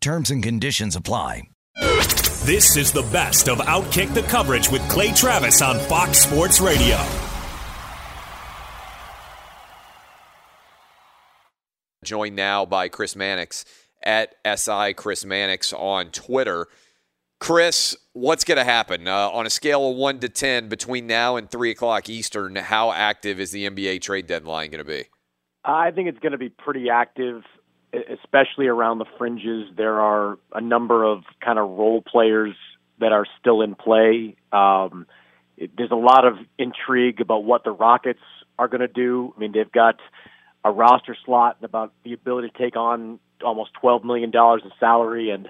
Terms and conditions apply. This is the best of Outkick the coverage with Clay Travis on Fox Sports Radio. Joined now by Chris Mannix at SI Chris Mannix on Twitter. Chris, what's going to happen uh, on a scale of one to ten between now and three o'clock Eastern? How active is the NBA trade deadline going to be? I think it's going to be pretty active especially around the fringes, there are a number of kind of role players that are still in play. Um, it, there's a lot of intrigue about what the Rockets are going to do. I mean, they've got a roster slot and about the ability to take on almost $12 million in salary and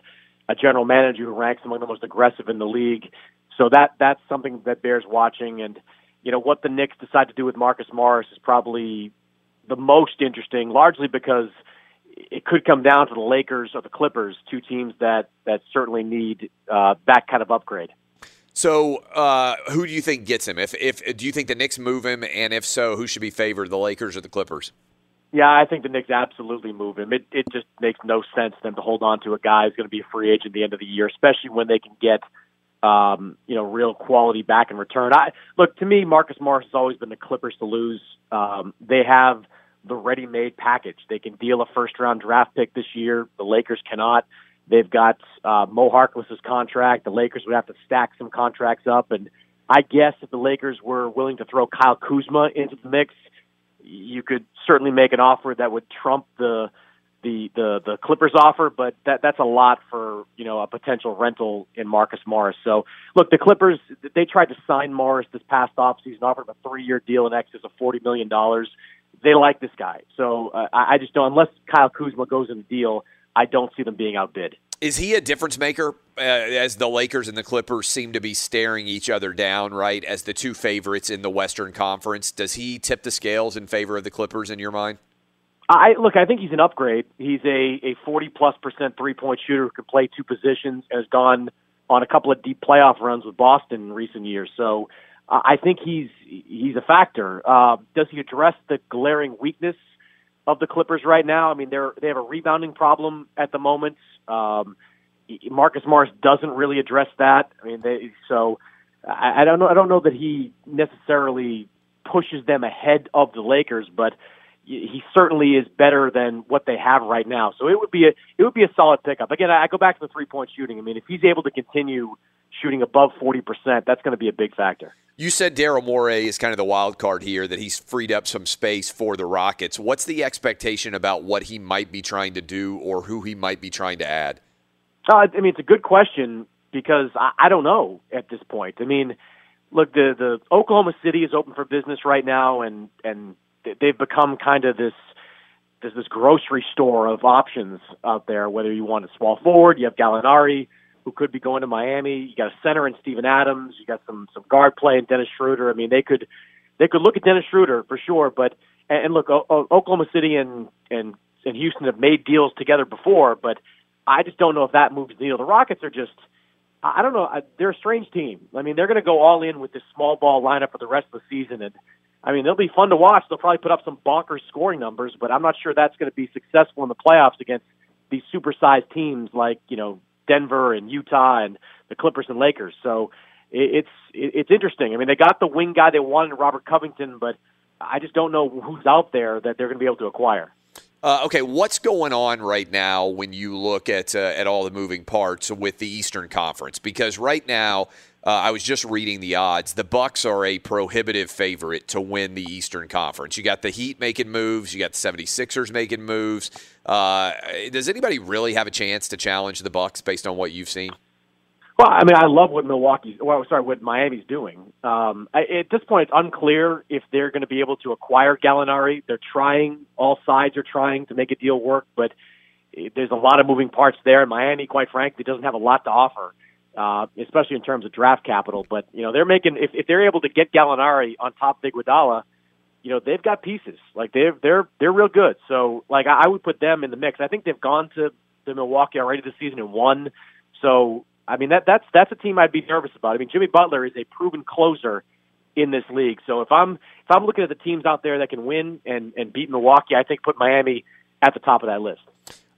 a general manager who ranks among the most aggressive in the league. So that that's something that bears watching. And you know what the Knicks decide to do with Marcus Morris is probably the most interesting, largely because it could come down to the Lakers or the Clippers, two teams that that certainly need uh, that kind of upgrade. So, uh, who do you think gets him? If if do you think the Knicks move him, and if so, who should be favored, the Lakers or the Clippers? Yeah, I think the Knicks absolutely move him. It it just makes no sense for them to hold on to a guy who's going to be a free agent at the end of the year, especially when they can get um, you know real quality back in return. I look to me, Marcus Morris has always been the Clippers to lose. Um, they have the ready-made package. They can deal a first-round draft pick this year. The Lakers cannot. They've got uh, Mo Harkless's contract. The Lakers would have to stack some contracts up, and I guess if the Lakers were willing to throw Kyle Kuzma into the mix, you could certainly make an offer that would trump the the the the Clippers offer, but that that's a lot for you know a potential rental in Marcus Morris. So look, the Clippers they tried to sign Morris this past offseason, offered him a three year deal in excess of forty million dollars they like this guy. So uh, I just don't, unless Kyle Kuzma goes in the deal, I don't see them being outbid. Is he a difference maker uh, as the Lakers and the Clippers seem to be staring each other down, right, as the two favorites in the Western Conference? Does he tip the scales in favor of the Clippers in your mind? I look. I think he's an upgrade. He's a a forty plus percent three point shooter who can play two positions. Has gone on a couple of deep playoff runs with Boston in recent years. So I think he's he's a factor. Uh, does he address the glaring weakness of the Clippers right now? I mean, they're they have a rebounding problem at the moment. Um, Marcus Morris doesn't really address that. I mean, they, so I, I don't know. I don't know that he necessarily pushes them ahead of the Lakers, but he certainly is better than what they have right now. So it would be a it would be a solid pickup. Again, I go back to the three point shooting. I mean, if he's able to continue shooting above forty percent, that's going to be a big factor. You said Daryl Morey is kind of the wild card here, that he's freed up some space for the Rockets. What's the expectation about what he might be trying to do or who he might be trying to add? Uh, I mean, it's a good question because I, I don't know at this point. I mean, look, the the Oklahoma City is open for business right now, and and they've become kind of this there's this grocery store of options out there. Whether you want a small forward, you have Gallinari, who could be going to Miami. You got a center in Steven Adams. You got some some guard play in Dennis Schroeder. I mean, they could they could look at Dennis Schroeder for sure. But and, and look, o- o- Oklahoma City and and and Houston have made deals together before, but I just don't know if that moves the needle. The Rockets are just I don't know. They're a strange team. I mean, they're going to go all in with this small ball lineup for the rest of the season, and I mean, they'll be fun to watch. They'll probably put up some bonkers scoring numbers, but I'm not sure that's going to be successful in the playoffs against these supersized teams like you know Denver and Utah and the Clippers and Lakers. So it's it's interesting. I mean, they got the wing guy they wanted, Robert Covington, but I just don't know who's out there that they're going to be able to acquire. Uh, okay, what's going on right now when you look at uh, at all the moving parts with the Eastern Conference? Because right now, uh, I was just reading the odds. The Bucks are a prohibitive favorite to win the Eastern Conference. You got the Heat making moves. You got the 76ers making moves. Uh, does anybody really have a chance to challenge the Bucks based on what you've seen? Well, I mean, I love what Milwaukee's, well, sorry, what Miami's doing. Um, I, at this point, it's unclear if they're going to be able to acquire Gallinari. They're trying; all sides are trying to make a deal work, but eh, there's a lot of moving parts there. And Miami, quite frankly, doesn't have a lot to offer, uh, especially in terms of draft capital. But you know, they're making if, if they're able to get Gallinari on top of Iguodala, you know, they've got pieces. Like they're they're they're real good. So like I, I would put them in the mix. I think they've gone to to Milwaukee already this season and won. So I mean that that's that's a team I'd be nervous about. I mean Jimmy Butler is a proven closer in this league. So if I'm if I'm looking at the teams out there that can win and and beat Milwaukee, I think put Miami at the top of that list.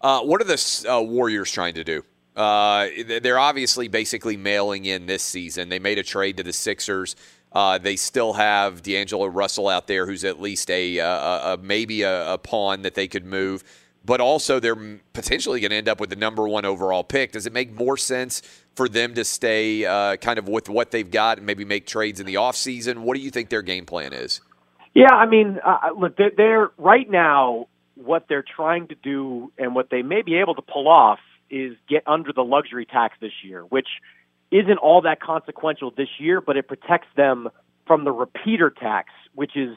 Uh, what are the uh, Warriors trying to do? Uh, they're obviously basically mailing in this season. They made a trade to the Sixers. Uh, they still have D'Angelo Russell out there, who's at least a, a, a maybe a, a pawn that they could move. But also, they're potentially going to end up with the number one overall pick. Does it make more sense for them to stay uh, kind of with what they've got and maybe make trades in the offseason? What do you think their game plan is? Yeah, I mean, uh, look, they're, they're right now. What they're trying to do and what they may be able to pull off is get under the luxury tax this year, which isn't all that consequential this year, but it protects them from the repeater tax, which is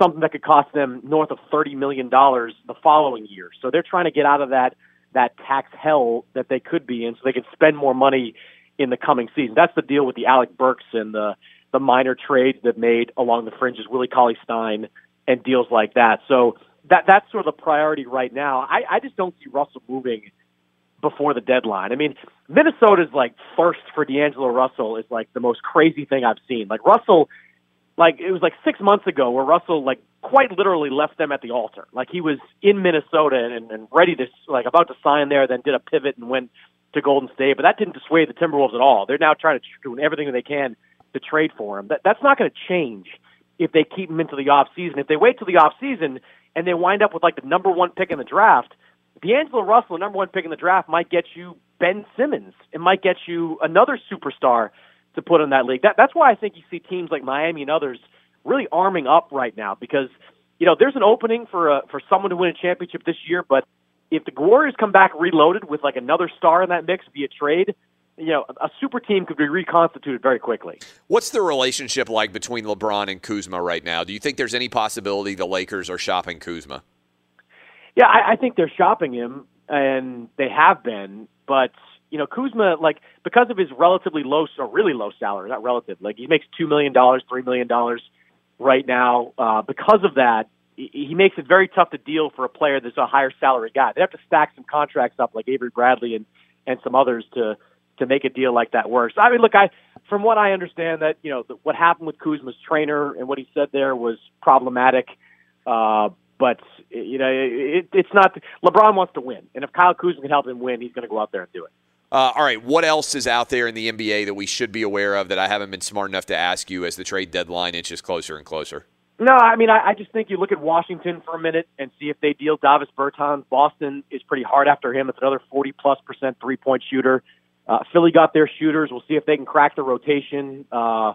something that could cost them north of thirty million dollars the following year. So they're trying to get out of that that tax hell that they could be in, so they can spend more money in the coming season. That's the deal with the Alec Burks and the the minor trades that made along the fringes, Willie Cauley Stein and deals like that. So that that's sort of the priority right now. I, I just don't see Russell moving before the deadline. I mean, Minnesota's like first for D'Angelo Russell is like the most crazy thing I've seen. Like Russell, like it was like six months ago where Russell like quite literally left them at the altar. Like he was in Minnesota and, and ready to like about to sign there, then did a pivot and went to Golden State. But that didn't dissuade the Timberwolves at all. They're now trying to do everything they can to trade for him. That that's not going to change if they keep him into the off season. If they wait till the off season and they wind up with like the number one pick in the draft, D'Angelo Russell, the number one pick in the draft, might get you Ben Simmons. It might get you another superstar to put in that league. That, that's why I think you see teams like Miami and others really arming up right now because you know there's an opening for a, for someone to win a championship this year. But if the Warriors come back reloaded with like another star in that mix via trade, you know a super team could be reconstituted very quickly. What's the relationship like between LeBron and Kuzma right now? Do you think there's any possibility the Lakers are shopping Kuzma? Yeah, I, I think they're shopping him, and they have been. But you know, Kuzma, like because of his relatively low or really low salary, not relative, like he makes two million dollars, three million dollars right now. Uh, because of that, he, makes it very tough to deal for a player that's a higher salary guy. They have to stack some contracts up, like Avery Bradley and and some others to to make a deal like that work. So, I mean, look, I from what I understand, that you know the, what happened with Kuzma's trainer and what he said there was problematic. Uh, but you know, it, it's not. LeBron wants to win, and if Kyle Kuzma can help him win, he's going to go out there and do it. Uh, all right, what else is out there in the NBA that we should be aware of that I haven't been smart enough to ask you as the trade deadline inches closer and closer? No, I mean, I, I just think you look at Washington for a minute and see if they deal Davis Bertans. Boston is pretty hard after him. It's another 40 plus percent three point shooter. Uh, Philly got their shooters. We'll see if they can crack the rotation. Uh,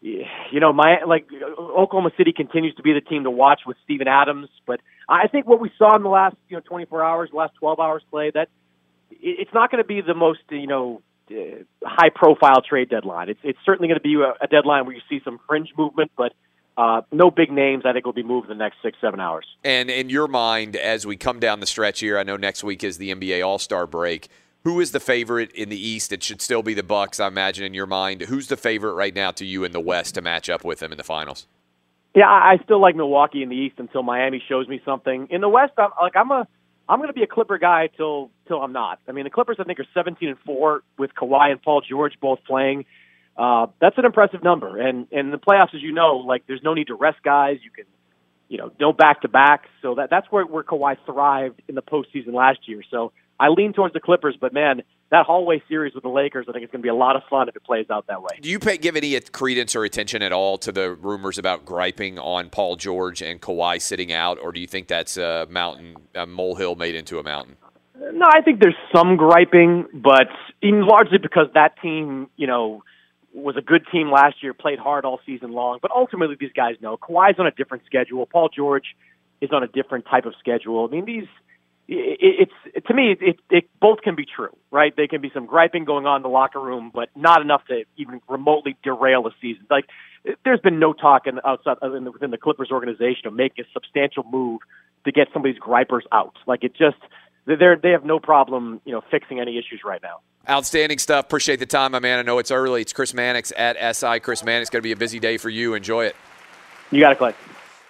you know, my like Oklahoma City continues to be the team to watch with Steven Adams, but I think what we saw in the last you know 24 hours, last 12 hours play, that it's not going to be the most you know uh, high profile trade deadline. It's it's certainly going to be a, deadline where you see some fringe movement, but uh, no big names. I think will be moved in the next six seven hours. And in your mind, as we come down the stretch here, I know next week is the NBA All Star break. Who is the favorite in the East? It should still be the Bucks, I imagine, in your mind. Who's the favorite right now to you in the West to match up with them in the finals? Yeah, I I still like Milwaukee in the East until Miami shows me something. In the West, I'm like I'm a I'm going to be a Clipper guy till till I'm not. I mean, the Clippers I think are 17 and four with Kawhi and Paul George both playing. Uh, that's an impressive number. And and in the playoffs, as you know, like there's no need to rest guys. You can, you know, no back to back. So that that's where where Kawhi thrived in the postseason last year. So I lean towards the Clippers, but man, that hallway series with the Lakers, I think it's going to be a lot of fun if it plays out that way. Do you pay, give any credence or attention at all to the rumors about griping on Paul George and Kawhi sitting out, or do you think that's a mountain, a molehill made into a mountain? No, I think there's some griping, but in largely because that team, you know, was a good team last year, played hard all season long. But ultimately, these guys know Kawhi's on a different schedule. Paul George is on a different type of schedule. I mean, these it's to me it, it, both can be true, right? There can be some griping going on in the locker room, but not enough to even remotely derail a season. Like there's been no talk in outside in the, within the Clippers organization of making a substantial move to get some of these gripers out. Like it just they're they have no problem you know fixing any issues right now. Outstanding stuff. Appreciate the time, my man. I know it's early. It's Chris Mannix at SI. Chris Mannix. Going to be a busy day for you. Enjoy it. You got it, Clay.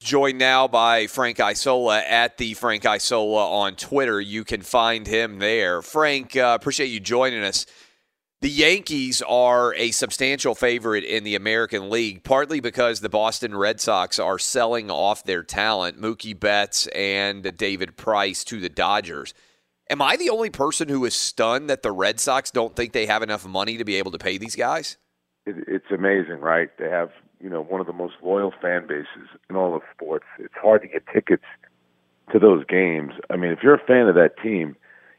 Joined now by Frank Isola at the Frank Isola on Twitter. You can find him there. Frank, uh, appreciate you joining us. The Yankees are a substantial favorite in the American League, partly because the Boston Red Sox are selling off their talent, Mookie Betts and David Price, to the Dodgers. Am I the only person who is stunned that the Red Sox don't think they have enough money to be able to pay these guys? It, it's amazing, right? They have you know one of the most loyal fan bases in all of sports. It's hard to get tickets to those games. I mean, if you're a fan of that team,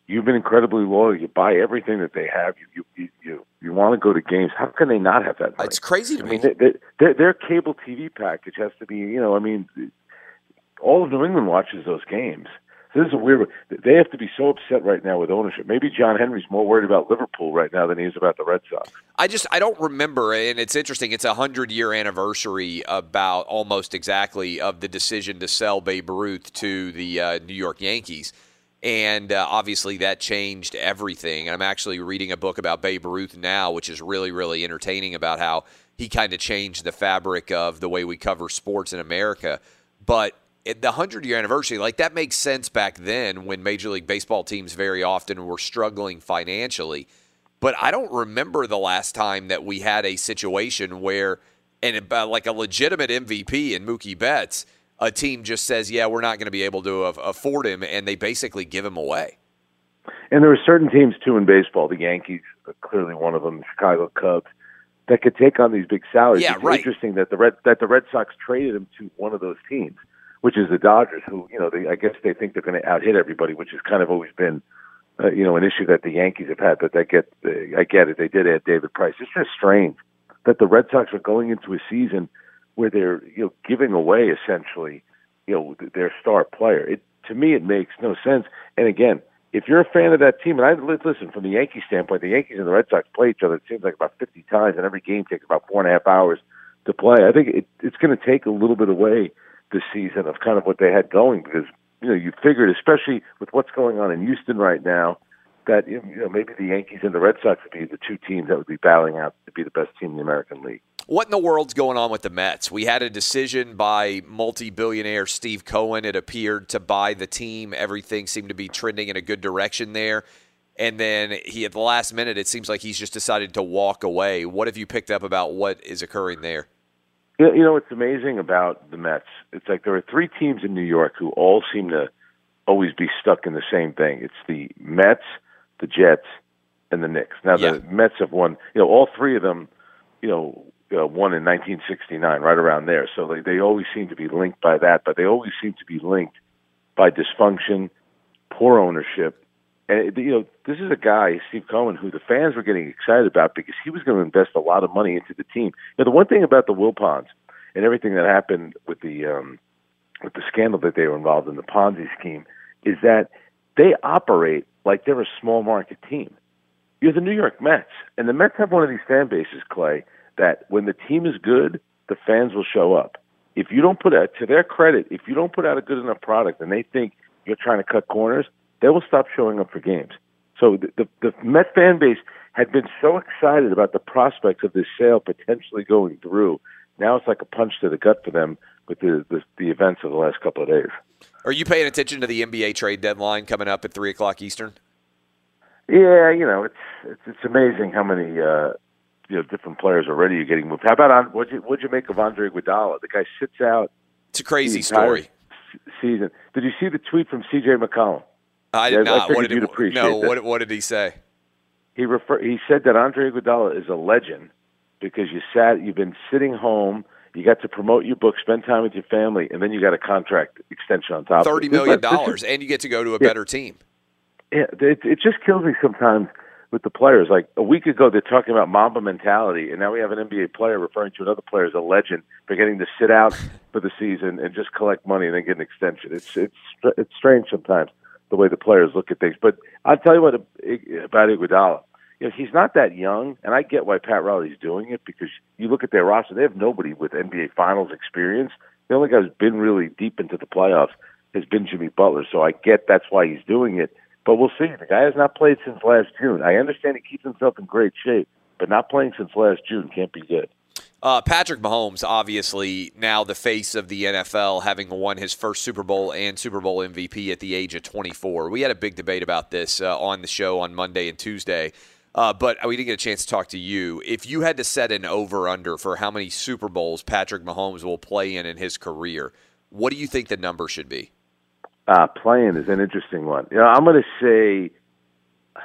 you've been incredibly loyal. You buy everything that they have. You you you you want to go to games. How can they not have that? Money? It's crazy to I me. mean, they, they, their their cable TV package has to be. You know, I mean, all of New England watches those games. This is a weird. They have to be so upset right now with ownership. Maybe John Henry's more worried about Liverpool right now than he is about the Red Sox. I just I don't remember, and it's interesting. It's a hundred year anniversary about almost exactly of the decision to sell Babe Ruth to the uh, New York Yankees, and uh, obviously that changed everything. I'm actually reading a book about Babe Ruth now, which is really really entertaining about how he kind of changed the fabric of the way we cover sports in America, but the 100 year anniversary, like that makes sense back then when Major League Baseball teams very often were struggling financially. But I don't remember the last time that we had a situation where, and about uh, like a legitimate MVP in Mookie Betts, a team just says, yeah, we're not going to be able to afford him, and they basically give him away. And there are certain teams too in baseball. The Yankees, are clearly one of them. The Chicago Cubs that could take on these big salaries. Yeah, it's right. interesting that the Red that the Red Sox traded him to one of those teams, which is the Dodgers, who you know they, I guess they think they're going to out hit everybody, which has kind of always been. Uh, you know, an issue that the Yankees have had, but they get, uh, I get it. They did add David Price. It's just strange that the Red Sox are going into a season where they're, you know, giving away essentially, you know, their star player. It to me, it makes no sense. And again, if you're a fan of that team, and I listen from the Yankee standpoint, the Yankees and the Red Sox play each other. It seems like about 50 times, and every game takes about four and a half hours to play. I think it, it's going to take a little bit away this season of kind of what they had going because you know you figured, especially with what's going on in Houston right now, that you know maybe the Yankees and the Red Sox would be the two teams that would be battling out to be the best team in the American League. What in the world's going on with the Mets? We had a decision by multi billionaire Steve Cohen, it appeared, to buy the team. Everything seemed to be trending in a good direction there. And then he, at the last minute, it seems like he's just decided to walk away. What have you picked up about what is occurring there? You know, you know what's amazing about the Mets? It's like there are three teams in New York who all seem to always be stuck in the same thing. It's the Mets, the Jets, and the Knicks. Now Yeah. the Mets have won. You know, all three of them. You know, uh, won in 1969, right around there. So they they always seem to be linked by that, but they always seem to be linked by dysfunction, poor ownership. And you know, this is a guy, Steve Cohen, who the fans were getting excited about because he was going to invest a lot of money into the team. Now, the one thing about the Wilpons and everything that happened with the um, with the scandal that they were involved in, the Ponzi scheme, is that they operate like they're a small market team. You're the New York Mets, and the Mets have one of these fan bases, Clay, that when the team is good, the fans will show up. If you don't put out, to their credit, if you don't put out a good enough product and they think you're trying to cut corners, they will stop showing up for games. So the, the, the Met fan base had been so excited about the prospects of this sale potentially going through. Now it's like a punch to the gut for them with the, the, the events of the last couple of days. Are you paying attention to the NBA trade deadline coming up at three o'clock Eastern? Yeah, you know, it's it's, it's amazing how many uh, you know different players already are getting moved. How about on what you what'd you make of Andre Iguodala? The guy sits out. It's a crazy story. Season. Did you see the tweet from C.J. McCollum? I did I not. figured what did you'd appreciate no? that. What, what did he say? He refer he said that Andre Iguodala is a legend because you sat you've been sitting home, you got to promote your book, spend time with your family, and then you got a contract extension on top. Thirty million dollars, and you get to go to a Yeah. better team. Yeah, it, it just kills me sometimes with the players. Like a week ago, they're talking about Mamba mentality, and now we have an NBA player referring to another player as a legend for getting to sit out for the season and just collect money and then get an extension. It's it's it's strange sometimes the way the players look at things. But I'll tell you what about Iguodala. You know, he's not that young, and I get why Pat Riley's doing it because you look at their roster; they have nobody with NBA Finals experience. The only guy who's been really deep into the playoffs has been Jimmy Butler. So I get that's why he's doing it. But we'll see. The guy has not played since last June. I understand he keeps himself in great shape, but not playing since last June can't be good. Uh, Patrick Mahomes, obviously now the face of the NFL, having won his first Super Bowl and Super Bowl MVP at the age of 24. We had a big debate about this uh, on the show on Monday and Tuesday, uh, but we didn't get a chance to talk to you. If you had to set an over under for how many Super Bowls Patrick Mahomes will play in in his career, what do you think the number should be? Uh, playing is an interesting one. You know, I'm going to say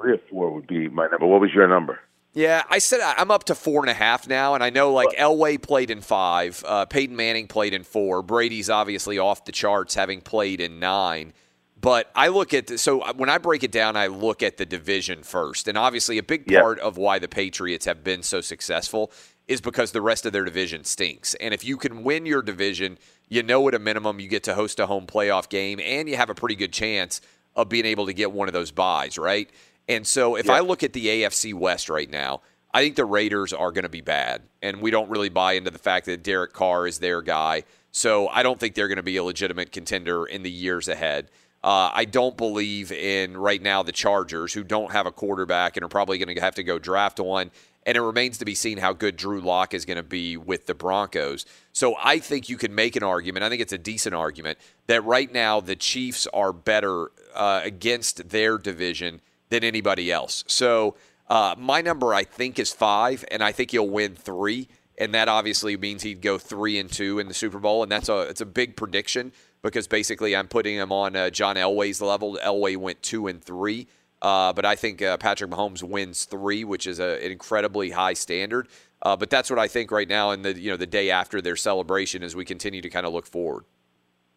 three or four would be my number. What was your number? Yeah, I said I'm up to four and a half now, and I know like Elway played in five, uh, Peyton Manning played in four, Brady's obviously off the charts, having played in nine. But I look at the, so when I break it down, I look at the division first, and obviously a big part of why the Patriots have been so successful is because the rest of their division stinks. And if you can win your division, you know at a minimum you get to host a home playoff game, and you have a pretty good chance of being able to get one of those buys, right? And so if I look at the AFC West right now, I think the Raiders are going to be bad. And we don't really buy into the fact that Derek Carr is their guy. So I don't think they're going to be a legitimate contender in the years ahead. Uh, I don't believe in right now the Chargers, who don't have a quarterback and are probably going to have to go draft one. And it remains to be seen how good Drew Lock is going to be with the Broncos. So I think you can make an argument. I think it's a decent argument that right now the Chiefs are better uh, against their division than anybody else. So uh, my number, I think, is five, and I think he'll win three, and that obviously means he'd go three and two in the Super Bowl, and that's a it's a big prediction because basically I'm putting him on uh, John Elway's level. Elway went two and three, uh, but I think uh, Patrick Mahomes wins three, which is a, an incredibly high standard. Uh, but that's what I think right now, and the you know the day after their celebration, as we continue to kind of look forward.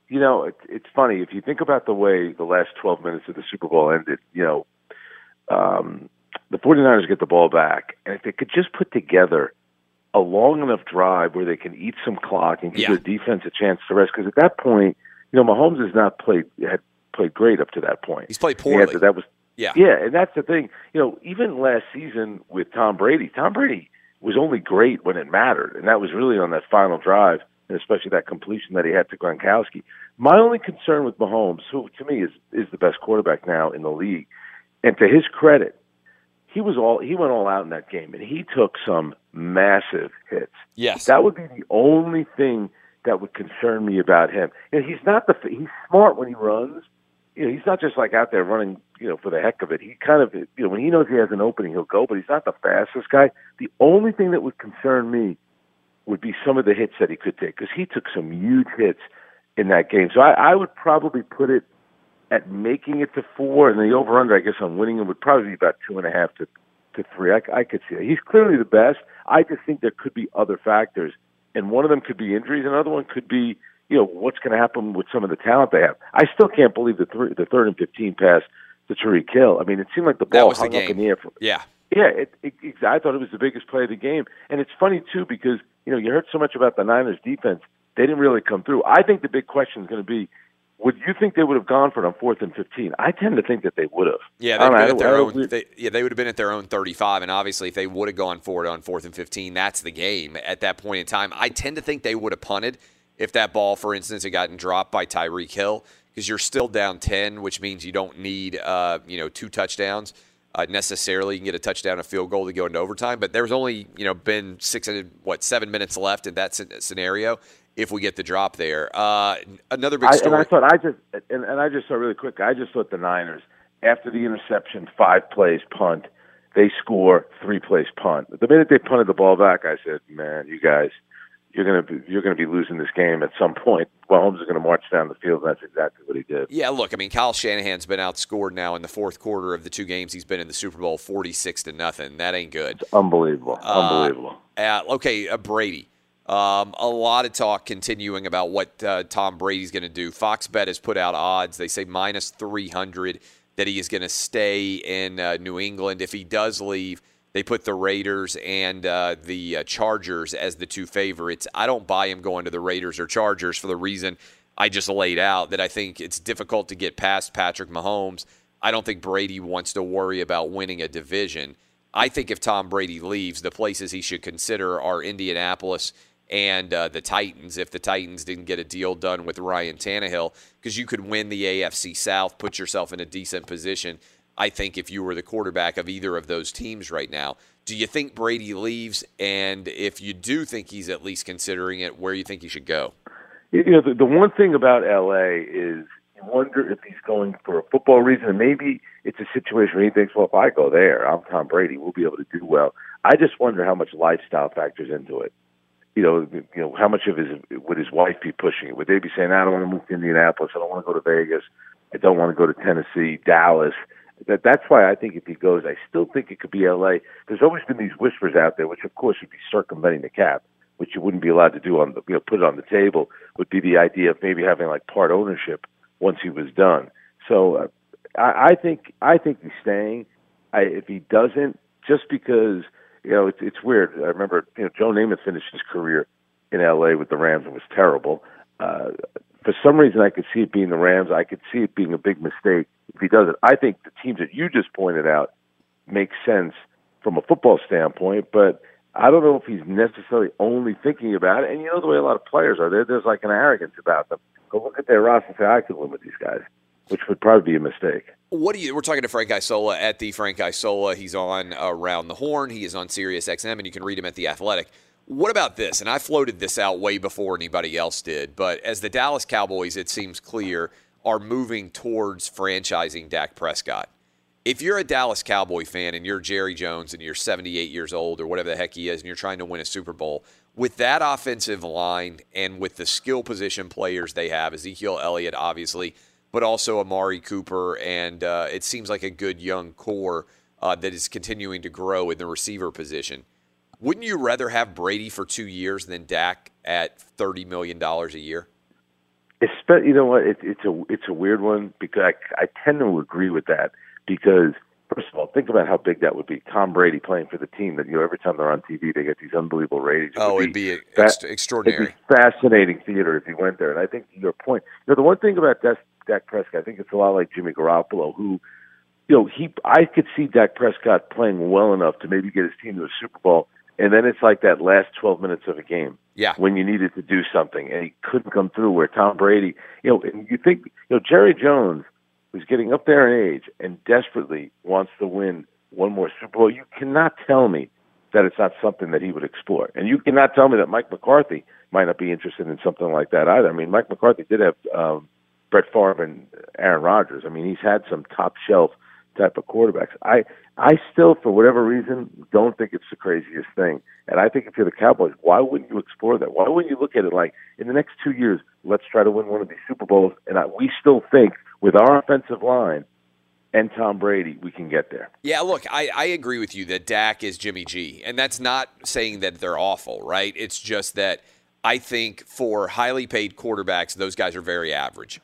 You know, it, it's funny if you think about the way the last 12 minutes of the Super Bowl ended. You know, um, the 49ers get the ball back, and if they could just put together a long enough drive where they can eat some clock and give Yeah. their defense a chance to rest, because at that point, you know, Mahomes has not played had played great up to that point. He's played poorly. to- that was Yeah. yeah, and that's the thing. You know, even last season with Tom Brady, Tom Brady was only great when it mattered, and that was really on that final drive, and especially that completion that he had to Gronkowski. My only concern with Mahomes, who to me is is the best quarterback now in the league, and to his credit, he was all he went all out in that game, and he took some massive hits. Yes. That would be the only thing that would concern me about him. And he's not the he's smart when he runs. You know, he's not just like out there running, you know, for the heck of it. He kind of, you know, when he knows he has an opening, he'll go. But he's not the fastest guy. The only thing that would concern me would be some of the hits that he could take because he took some huge hits in that game. So I, I would probably put it at making it to four, and the over under, I guess, on winning it would probably be about two and a half to to three. I, I could see that. He's clearly the best. I just think there could be other factors, and one of them could be injuries. Another one could be, you know, what's going to happen with some of the talent they have. I still can't believe the three, the third and fifteen pass to Tyreek Hill. I mean, it seemed like the ball was the hung up in the air. For, Yeah. yeah, it, it, it, I thought it was the biggest play of the game, and it's funny too because you know you heard so much about the Niners defense. They didn't really come through. I think the big question is going to be. Would you think they would have gone for it on fourth and fifteen? I tend to think that they would have. Yeah, they'd don't been at their own. really- They, yeah, they would have been at their own 35, and obviously, if they would have gone for it on fourth and 15, that's the game at that point in time. I tend to think they would have punted if that ball, for instance, had gotten dropped by Tyreek Hill, because you're still down 10, which means you don't need, uh, you know, two touchdowns uh, necessarily. You can get a touchdown, a field goal to go into overtime, but there's only, you know, been six, and what, seven minutes left in that scenario if we get the drop there. Uh, another big story. I, and I thought I just, and, and I just thought really quick, I just thought the Niners, after the interception, five plays punt, they score three plays punt. The minute they punted the ball back, I said, man, you guys – you're going to be, you're to be losing this game at some point. Mahomes is going to march down the field, and that's exactly what he did. Yeah, look, I mean, Kyle Shanahan's been outscored now in the fourth quarter of the two games he's been in the Super Bowl, forty-six to nothing. That ain't good. It's unbelievable, uh, unbelievable. Uh, okay, uh, Brady. Um, a lot of talk continuing about what uh, Tom Brady's going to do. Fox Bet has put out odds. They say minus three hundred that he is going to stay in uh, New England. If he does leave they put the Raiders and uh, the uh, Chargers as the two favorites. I don't buy him going to the Raiders or Chargers for the reason I just laid out that I think it's difficult to get past Patrick Mahomes. I don't think Brady wants to worry about winning a division. I think if Tom Brady leaves, the places he should consider are Indianapolis and uh, the Titans if the Titans didn't get a deal done with Ryan Tannehill, because you could win the AFC South, put yourself in a decent position. I think, if you were the quarterback of either of those teams right now. Do you think Brady leaves? And if you do think he's at least considering it, where you think he should go? You know, the, the one thing about LA is you wonder if he's going for a football reason, and maybe it's a situation where he thinks, well, if I go there, I'm Tom Brady, we'll be able to do well. I just wonder how much lifestyle factors into it. You know, you know, how much of his would his wife be pushing it? Would they be saying, I don't want to move to Indianapolis, I don't want to go to Vegas, I don't want to go to Tennessee, Dallas? that that's why I think if he goes, I still think it could be L.A. There's always been these whispers out there, which of course would be circumventing the cap, which you wouldn't be allowed to do on the you know put it on the table. Would be the idea of maybe having like part ownership once he was done. So uh, I, I think I think he's staying. I, if he doesn't, just because you know it's it's weird. I remember you know Joe Namath finished his career in L.A. with the Rams and was terrible. Uh, for some reason, I could see it being the Rams. I could see it being a big mistake if he does it. I think the teams that you just pointed out make sense from a football standpoint, but I don't know if he's necessarily only thinking about it. And you know the way a lot of players are, there there's like an arrogance about them. Go look at their roster and say, I could win with these guys, which would probably be a mistake. What do you? We're talking to Frank Isola at the Frank Isola. He's on Around the Horn. He is on Sirius XM, and you can read him at the Athletic. What about this? And I floated this out way before anybody else did, but as the Dallas Cowboys, it seems clear, are moving towards franchising Dak Prescott. If you're a Dallas Cowboy fan and you're Jerry Jones and you're 78 years old or whatever the heck he is and you're trying to win a Super Bowl, with that offensive line and with the skill position players they have, Ezekiel Elliott, obviously, but also Amari Cooper, and uh, it seems like a good young core uh, that is continuing to grow in the receiver position. Wouldn't you rather have Brady for two years than Dak at thirty million dollars a year? It's, you know what? It, it's a it's a weird one because I, I tend to agree with that because first of all, think about how big that would be. Tom Brady playing for the team that you know every time they're on TV they get these unbelievable ratings. It oh, it'd be, be ex- extraordinary. It'd be fascinating theater if he went there. And I think your point. You know, the one thing about Dak, Dak Prescott, I think it's a lot like Jimmy Garoppolo, who, you know, he I could see Dak Prescott playing well enough to maybe get his team to a Super Bowl and then it's like that last 12 minutes of a game. Yeah. When you needed to do something and he couldn't come through where Tom Brady, you know, and you think, you know, Jerry Jones who's getting up there in age and desperately wants to win one more Super Bowl. You cannot tell me that it's not something that he would explore. And you cannot tell me that Mike McCarthy might not be interested in something like that either. I mean, Mike McCarthy did have um, Brett Favre and Aaron Rodgers. I mean, he's had some top shelf type of quarterbacks. I I still, for whatever reason, don't think it's the craziest thing. And I think if you're the Cowboys, why wouldn't you explore that? Why wouldn't you look at it like in the next two years, let's try to win one of these Super Bowls? And I, we still think with our offensive line and Tom Brady, we can get there. Yeah, look, I, I agree with you that Dak is Jimmy G, and that's not saying that they're awful, right? It's just that I think for highly paid quarterbacks, those guys are very average.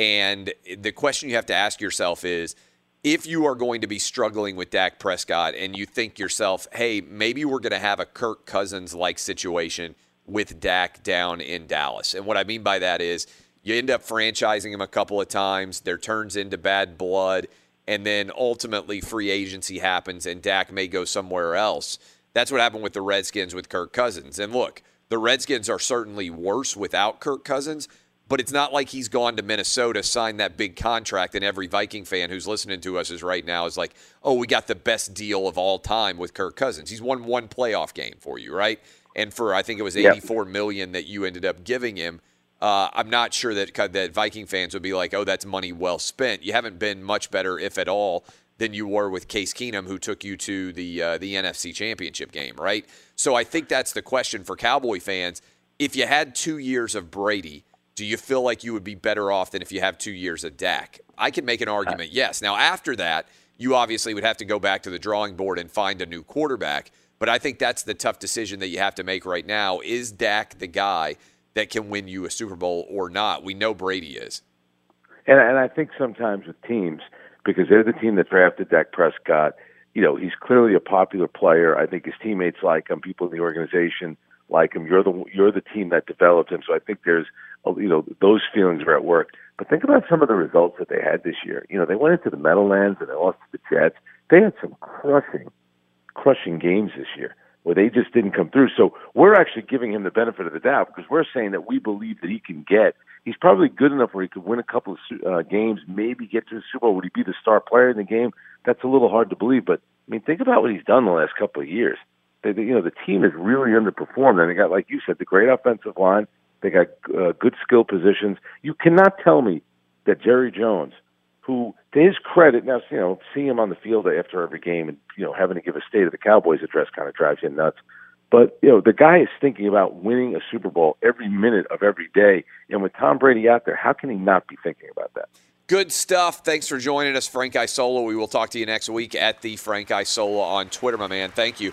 And the question you have to ask yourself is if you are going to be struggling with Dak Prescott and you think yourself, hey, maybe we're going to have a Kirk Cousins like situation with Dak down in Dallas. And what I mean by that is you end up franchising him a couple of times, there turns into bad blood, and then ultimately free agency happens and Dak may go somewhere else. That's what happened with the Redskins with Kirk Cousins. And look, the Redskins are certainly worse without Kirk Cousins, but it's not like he's gone to Minnesota, signed that big contract, and every Viking fan who's listening to us is right now is like, oh, we got the best deal of all time with Kirk Cousins. He's won one playoff game for you, right? And for I think it was eighty-four million that you ended up giving him. Uh, I'm not sure that that Viking fans would be like, oh, that's money well spent. You haven't been much better, if at all, than you were with Case Keenum, who took you to the uh, the NFC Championship game, right? So I think that's the question for Cowboy fans. If you had two years of Brady, do you feel like you would be better off than if you have two years of Dak? I can make an argument, yes. Now after that, you obviously would have to go back to the drawing board and find a new quarterback. But I think that's the tough decision that you have to make right now. Is Dak the guy that can win you a Super Bowl or not? We know Brady is. And, and I think sometimes with teams, because they're the team that drafted Dak Prescott, you know, he's clearly a popular player. I think his teammates like him, people in the organization like him. You're the you're the team that developed him, so I think there's you know those feelings are at work. But think about some of the results that they had this year. You know, they went into the Meadowlands and they lost to the Jets. They had some crushing, crushing games this year where they just didn't come through. So we're actually giving him the benefit of the doubt because we're saying that we believe that he can get. He's probably good enough where he could win a couple of uh, games, maybe get to the Super Bowl. Would he be the star player in the game? That's a little hard to believe. But I mean, think about what he's done the last couple of years. You know, the team has really underperformed, and they got, like you said, the great offensive line. They got uh, good skill positions. You cannot tell me that Jerry Jones, who, to his credit, now you know, seeing him on the field after every game and you know having to give a state of the Cowboys address kind of drives you nuts. But you know, the guy is thinking about winning a Super Bowl every minute of every day, and with Tom Brady out there, how can he not be thinking about that? Good stuff. Thanks for joining us, Frank Isola. We will talk to you next week at the Frank Isola on Twitter, my man. Thank you.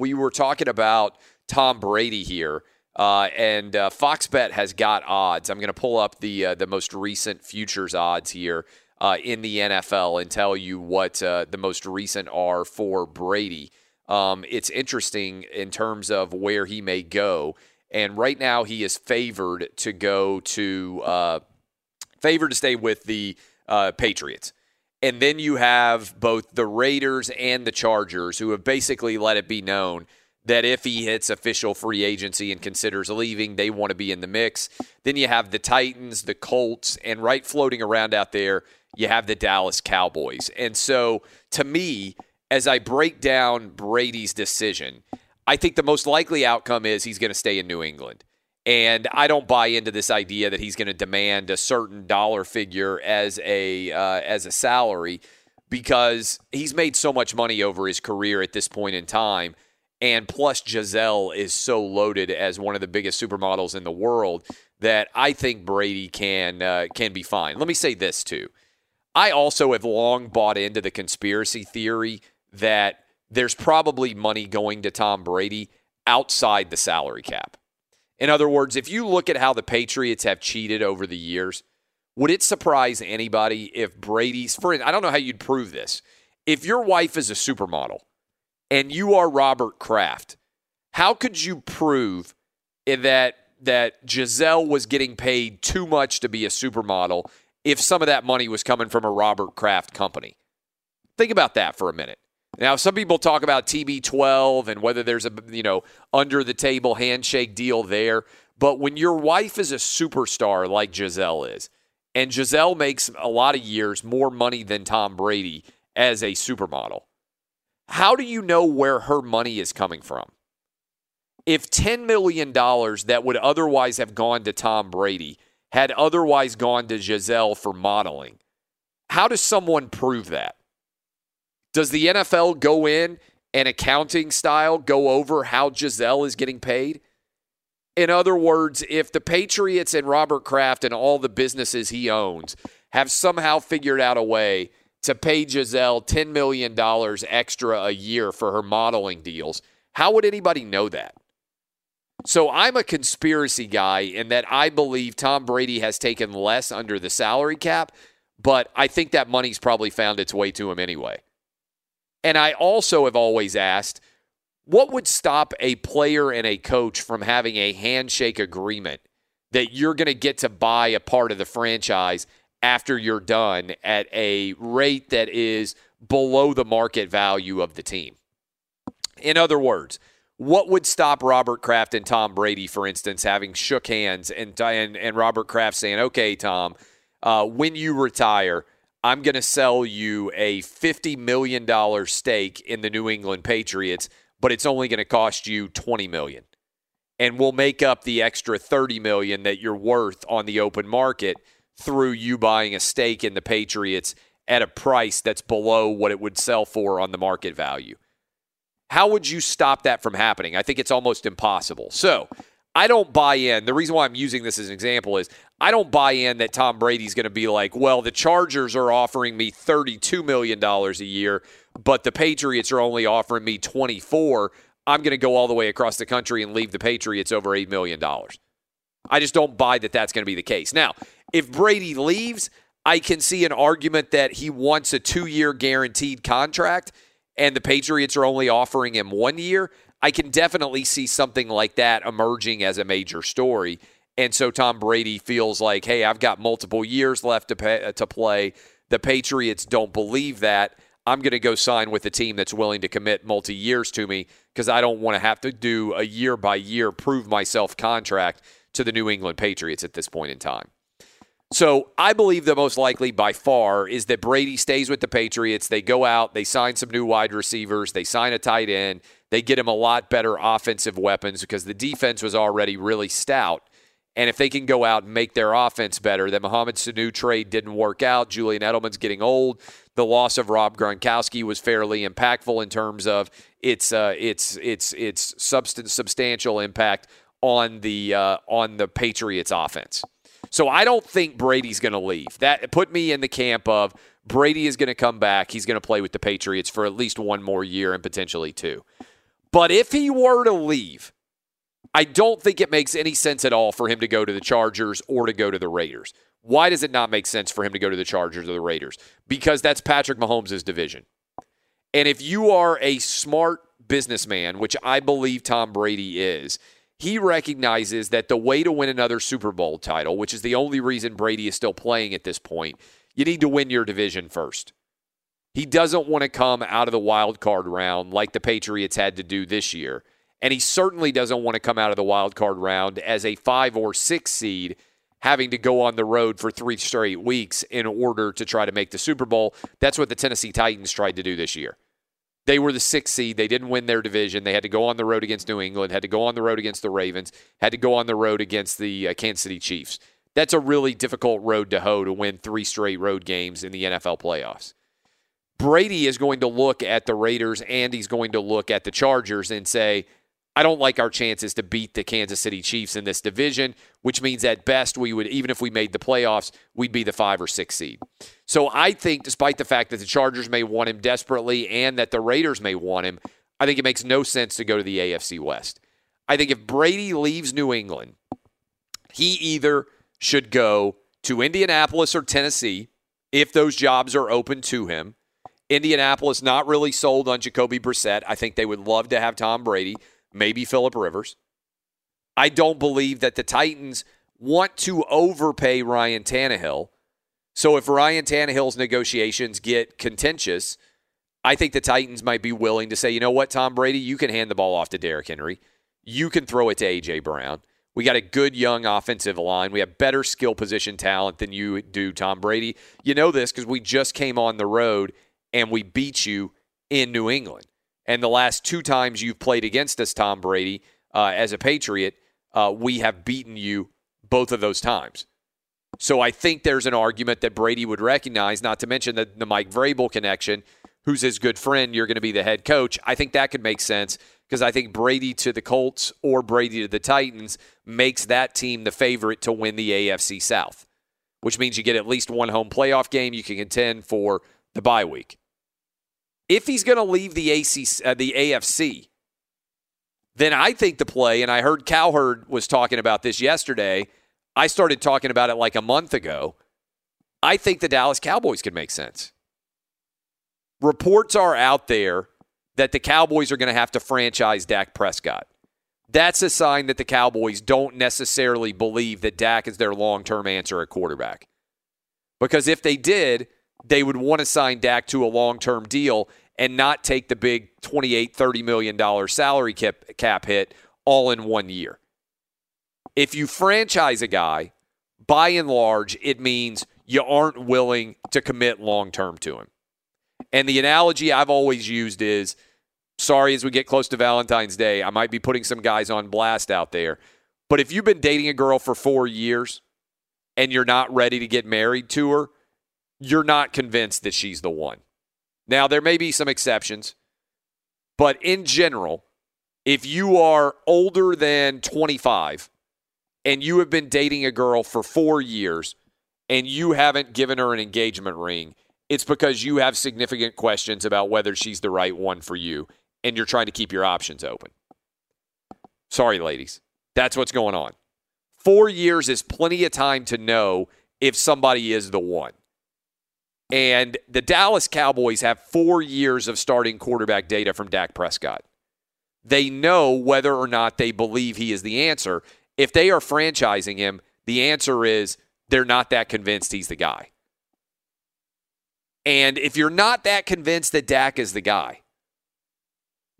We were talking about Tom Brady here, uh, and uh, Fox Bet has got odds. I'm going to pull up the uh, the most recent futures odds here uh, in the NFL and tell you what uh, the most recent are for Brady. Um, it's interesting in terms of where he may go, and right now he is favored to go to uh, favored to stay with the Patriots. And then you have both the Raiders and the Chargers who have basically let it be known that if he hits official free agency and considers leaving, they want to be in the mix. Then you have the Titans, the Colts, and right floating around out there, you have the Dallas Cowboys. And so to me, as I break down Brady's decision, I think the most likely outcome is he's going to stay in New England. And I don't buy into this idea that he's going to demand a certain dollar figure as a uh, as a salary because he's made so much money over his career at this point in time. And plus, Gisele is so loaded as one of the biggest supermodels in the world that I think Brady can uh, can be fine. Let me say this too: I also have long bought into the conspiracy theory that there's probably money going to Tom Brady outside the salary cap. In other words, if you look at how the Patriots have cheated over the years, would it surprise anybody if Brady's for I don't know how you'd prove this. If your wife is a supermodel and you are Robert Kraft, how could you prove that that Gisele was getting paid too much to be a supermodel if some of that money was coming from a Robert Kraft company? Think about that for a minute. Now, some people talk about TB12 and whether there's a you know under the table handshake deal there, but when your wife is a superstar like Gisele is, and Gisele makes a lot of years more money than Tom Brady as a supermodel, how do you know where her money is coming from? If $10 million that would otherwise have gone to Tom Brady had otherwise gone to Gisele for modeling, how does someone prove that? Does the NFL go in and accounting style go over how Gisele is getting paid? In other words, if the Patriots and Robert Kraft and all the businesses he owns have somehow figured out a way to pay Gisele $10 million extra a year for her modeling deals, how would anybody know that? So I'm a conspiracy guy in that I believe Tom Brady has taken less under the salary cap, but I think that money's probably found its way to him anyway. And I also have always asked what would stop a player and a coach from having a handshake agreement that you're going to get to buy a part of the franchise after you're done at a rate that is below the market value of the team? In other words, what would stop Robert Kraft and Tom Brady, for instance, having shook hands and and, and Robert Kraft saying, "Okay, Tom, uh, when you retire, I'm going to sell you a $50 million stake in the New England Patriots, but it's only going to cost you 20 million. And we'll make up the extra 30 million that you're worth on the open market through you buying a stake in the Patriots at a price that's below what it would sell for on the market value. How would you stop that from happening? I think it's almost impossible. So, I don't buy in. The reason why I'm using this as an example is I don't buy in that Tom Brady's going to be like, well, the Chargers are offering me $32 million a year, but the Patriots are only offering me 24. I'm going to go all the way across the country and leave the Patriots over $8 million. I just don't buy that that's going to be the case. Now, if Brady leaves, I can see an argument that he wants a two year guaranteed contract and the Patriots are only offering him one year. I can definitely see something like that emerging as a major story. And so Tom Brady feels like, hey, I've got multiple years left to, pay, to play. The Patriots don't believe that. I'm going to go sign with a team that's willing to commit multi years to me because I don't want to have to do a year by year prove myself contract to the New England Patriots at this point in time. So I believe the most likely by far is that Brady stays with the Patriots. They go out, they sign some new wide receivers, they sign a tight end, they get him a lot better offensive weapons because the defense was already really stout. And if they can go out and make their offense better, the Mohamed Sanu trade didn't work out. Julian Edelman's getting old. The loss of Rob Gronkowski was fairly impactful in terms of its uh, its its its substance substantial impact on the uh, on the Patriots offense. So I don't think Brady's going to leave. That put me in the camp of Brady is going to come back. He's going to play with the Patriots for at least one more year and potentially two. But if he were to leave, I don't think it makes any sense at all for him to go to the Chargers or to go to the Raiders. Why does it not make sense for him to go to the Chargers or the Raiders? Because that's Patrick Mahomes' division. And if you are a smart businessman, which I believe Tom Brady is, he recognizes that the way to win another Super Bowl title, which is the only reason Brady is still playing at this point, you need to win your division first. He doesn't want to come out of the wild card round like the Patriots had to do this year. And he certainly doesn't want to come out of the wild card round as a five or six seed, having to go on the road for three straight weeks in order to try to make the Super Bowl. That's what the Tennessee Titans tried to do this year. They were the sixth seed. They didn't win their division. They had to go on the road against New England, had to go on the road against the Ravens, had to go on the road against the uh, Kansas City Chiefs. That's a really difficult road to hoe to win three straight road games in the NFL playoffs. Brady is going to look at the Raiders and he's going to look at the Chargers and say, I don't like our chances to beat the Kansas City Chiefs in this division, which means at best we would, even if we made the playoffs, we'd be the five or six seed. So I think, despite the fact that the Chargers may want him desperately and that the Raiders may want him, I think it makes no sense to go to the AFC West. I think if Brady leaves New England, he either should go to Indianapolis or Tennessee if those jobs are open to him. Indianapolis not really sold on Jacoby Brissett. I think they would love to have Tom Brady maybe Philip Rivers. I don't believe that the Titans want to overpay Ryan Tannehill. So if Ryan Tannehill's negotiations get contentious, I think the Titans might be willing to say, you know what, Tom Brady, you can hand the ball off to Derrick Henry. You can throw it to A.J. Brown. We got a good young offensive line. We have better skill position talent than you do, Tom Brady. You know this because we just came on the road and we beat you in New England. And the last two times you've played against us, Tom Brady, uh, as a Patriot, uh, we have beaten you both of those times. So I think there's an argument that Brady would recognize, not to mention the, the Mike Vrabel connection, who's his good friend. You're going to be the head coach. I think that could make sense because I think Brady to the Colts or Brady to the Titans makes that team the favorite to win the AFC South, which means you get at least one home playoff game. You can contend for the bye week if he's going to leave the ACC, uh, the AFC, then I think the play, and I heard Cowherd was talking about this yesterday. I started talking about it like a month ago. I think the Dallas Cowboys could make sense. Reports are out there that the Cowboys are going to have to franchise Dak Prescott. That's a sign that the Cowboys don't necessarily believe that Dak is their long term answer at quarterback. Because if they did, they would want to sign Dak to a long term deal and not take the big 28 $30 million salary cap, cap hit all in one year. If you franchise a guy, by and large, it means you aren't willing to commit long term to him. And the analogy I've always used is sorry, as we get close to Valentine's Day, I might be putting some guys on blast out there. But if you've been dating a girl for four years and you're not ready to get married to her, you're not convinced that she's the one. Now, there may be some exceptions, but in general, If you are older than 25 and you have been dating a girl for four years and you haven't given her an engagement ring, it's because you have significant questions about whether she's the right one for you and you're trying to keep your options open. Sorry, ladies. That's what's going on. Four years is plenty of time to know if somebody is the one. And the Dallas Cowboys have four years of starting quarterback data from Dak Prescott. They know whether or not they believe he is the answer. If they are franchising him, the answer is they're not that convinced he's the guy. And if you're not that convinced that Dak is the guy,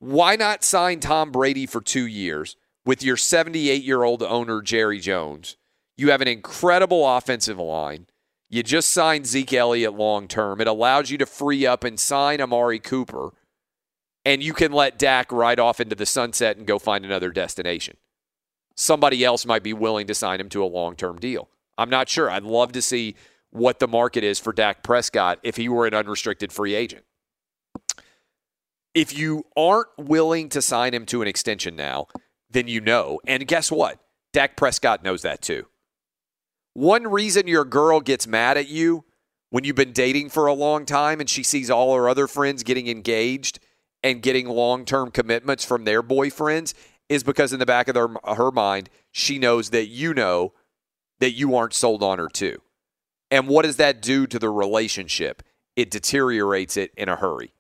why not sign Tom Brady for two years with your 78 year old owner, Jerry Jones? You have an incredible offensive line. You just signed Zeke Elliott long term. It allows you to free up and sign Amari Cooper, and you can let Dak ride off into the sunset and go find another destination. Somebody else might be willing to sign him to a long term deal. I'm not sure. I'd love to see what the market is for Dak Prescott if he were an unrestricted free agent. If you aren't willing to sign him to an extension now, then you know. And guess what? Dak Prescott knows that too. One reason your girl gets mad at you when you've been dating for a long time and she sees all her other friends getting engaged and getting long term commitments from their boyfriends is because in the back of their, her mind, she knows that you know that you aren't sold on her too. And what does that do to the relationship? It deteriorates it in a hurry.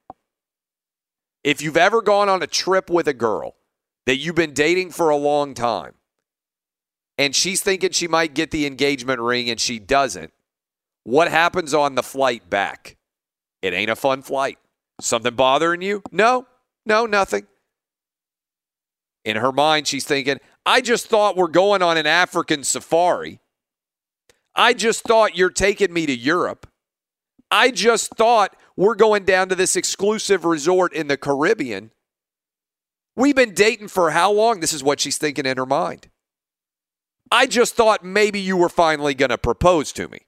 If you've ever gone on a trip with a girl that you've been dating for a long time and she's thinking she might get the engagement ring and she doesn't, what happens on the flight back? It ain't a fun flight. Something bothering you? No, no, nothing. In her mind, she's thinking, I just thought we're going on an African safari. I just thought you're taking me to Europe. I just thought we're going down to this exclusive resort in the Caribbean. We've been dating for how long? This is what she's thinking in her mind. I just thought maybe you were finally going to propose to me.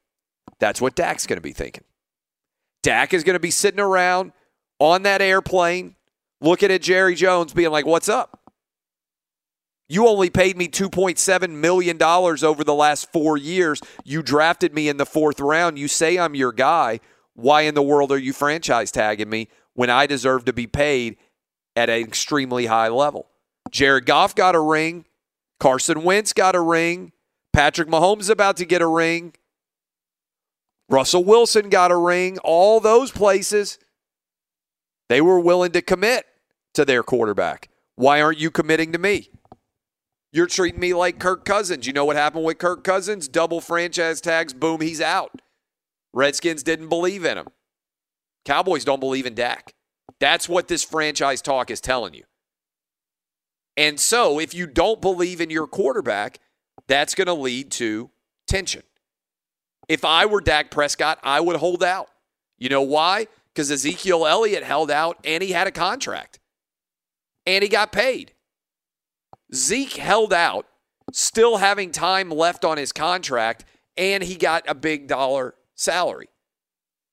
That's what Dak's going to be thinking. Dak is going to be sitting around on that airplane looking at Jerry Jones, being like, What's up? You only paid me $2.7 million over the last four years. You drafted me in the fourth round. You say I'm your guy. Why in the world are you franchise tagging me when I deserve to be paid at an extremely high level? Jared Goff got a ring. Carson Wentz got a ring. Patrick Mahomes about to get a ring. Russell Wilson got a ring. All those places, they were willing to commit to their quarterback. Why aren't you committing to me? You're treating me like Kirk Cousins. You know what happened with Kirk Cousins? Double franchise tags, boom, he's out. Redskins didn't believe in him. Cowboys don't believe in Dak. That's what this franchise talk is telling you. And so, if you don't believe in your quarterback, that's going to lead to tension. If I were Dak Prescott, I would hold out. You know why? Because Ezekiel Elliott held out and he had a contract and he got paid. Zeke held out, still having time left on his contract, and he got a big dollar salary.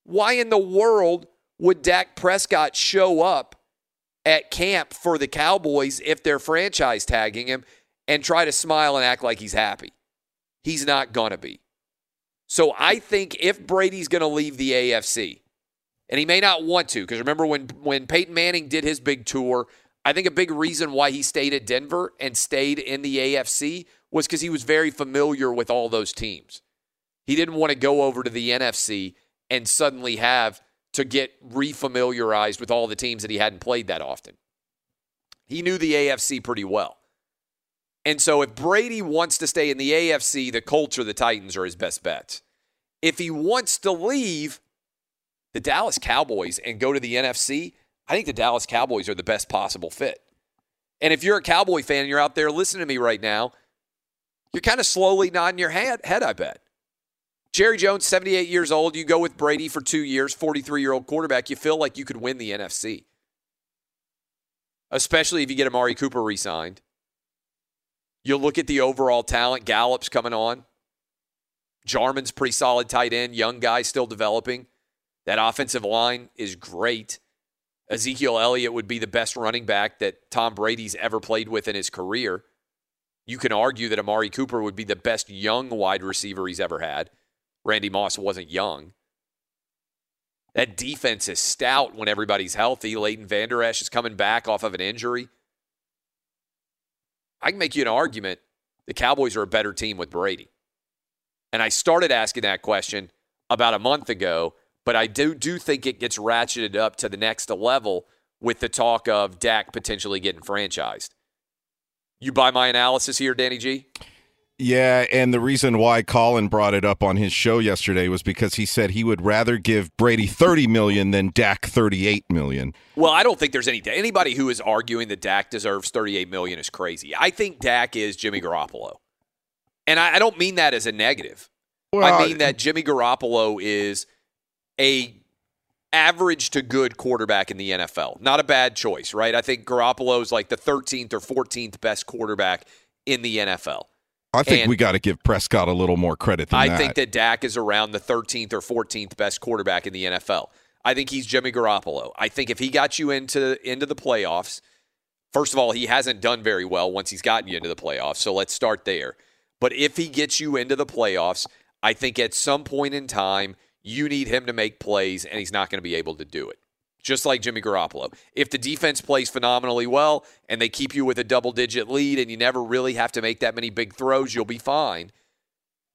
Why in the world would Dak Prescott show up at camp for the Cowboys if they're franchise tagging him and try to smile and act like he's happy? He's not going to be. So I think if Brady's going to leave the AFC, and he may not want to, because remember when when Peyton Manning did his big tour I think a big reason why he stayed at Denver and stayed in the AFC was because he was very familiar with all those teams. He didn't want to go over to the NFC and suddenly have to get refamiliarized with all the teams that he hadn't played that often. He knew the AFC pretty well. And so if Brady wants to stay in the AFC, the Colts or the Titans are his best bets. If he wants to leave the Dallas Cowboys and go to the NFC, I think the Dallas Cowboys are the best possible fit. And if you're a Cowboy fan and you're out there listening to me right now, you're kind of slowly nodding your head, head, I bet. Jerry Jones, 78 years old. You go with Brady for two years, 43 year old quarterback. You feel like you could win the NFC, especially if you get Amari Cooper re signed. You'll look at the overall talent. Gallup's coming on. Jarwin's pretty solid tight end, young guy still developing. That offensive line is great Ezekiel Elliott would be the best running back that Tom Brady's ever played with in his career. You can argue that Amari Cooper would be the best young wide receiver he's ever had. Randy Moss wasn't young. That defense is stout when everybody's healthy. Leighton Vander Esch is coming back off of an injury. I can make you an argument the Cowboys are a better team with Brady. And I started asking that question about a month ago, but I do do think it gets ratcheted up to the next level with the talk of Dak potentially getting franchised. You buy my analysis here, Danny G? Yeah, and the reason why Colin brought it up on his show yesterday was because he said he would rather give Brady 30 million than Dak 38 million. Well, I don't think there's any anybody who is arguing that Dak deserves 38 million is crazy. I think Dak is Jimmy Garoppolo. And I, I don't mean that as a negative. Well, I mean that Jimmy Garoppolo is a average to good quarterback in the NFL. Not a bad choice, right? I think Garoppolo's like the 13th or 14th best quarterback in the NFL. I think And- we got to give Prescott a little more credit than I that. I think that Dak is around the 13th or 14th best quarterback in the NFL. I think he's Jimmy Garoppolo. I think if he got you into into the playoffs, first of all, he hasn't done very well once he's gotten you into the playoffs. So let's start there. But if he gets you into the playoffs, I think at some point in time you need him to make plays and he's not going to be able to do it. Just like Jimmy Garoppolo. If the defense plays phenomenally well and they keep you with a double digit lead and you never really have to make that many big throws, you'll be fine.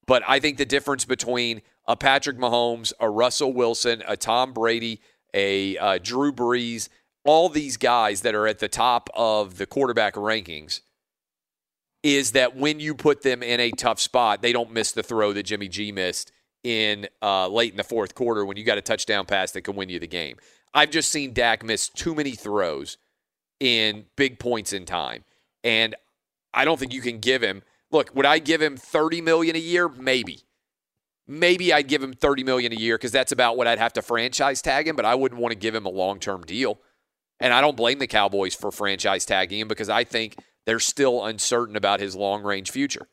But I think the difference between a Patrick Mahomes, a Russell Wilson, a Tom Brady, a uh, Drew Brees, all these guys that are at the top of the quarterback rankings is that when you put them in a tough spot, they don't miss the throw that Jimmy G missed in uh, late in the fourth quarter when you got a touchdown pass that can win you the game. I've just seen Dak miss too many throws in big points in time, and I don't think you can give him. Look, would I give him thirty million a year? Maybe, maybe I'd give him thirty million a year because that's about what I'd have to franchise tag him. But I wouldn't want to give him a long term deal, and I don't blame the Cowboys for franchise tagging him because I think they're still uncertain about his long range future.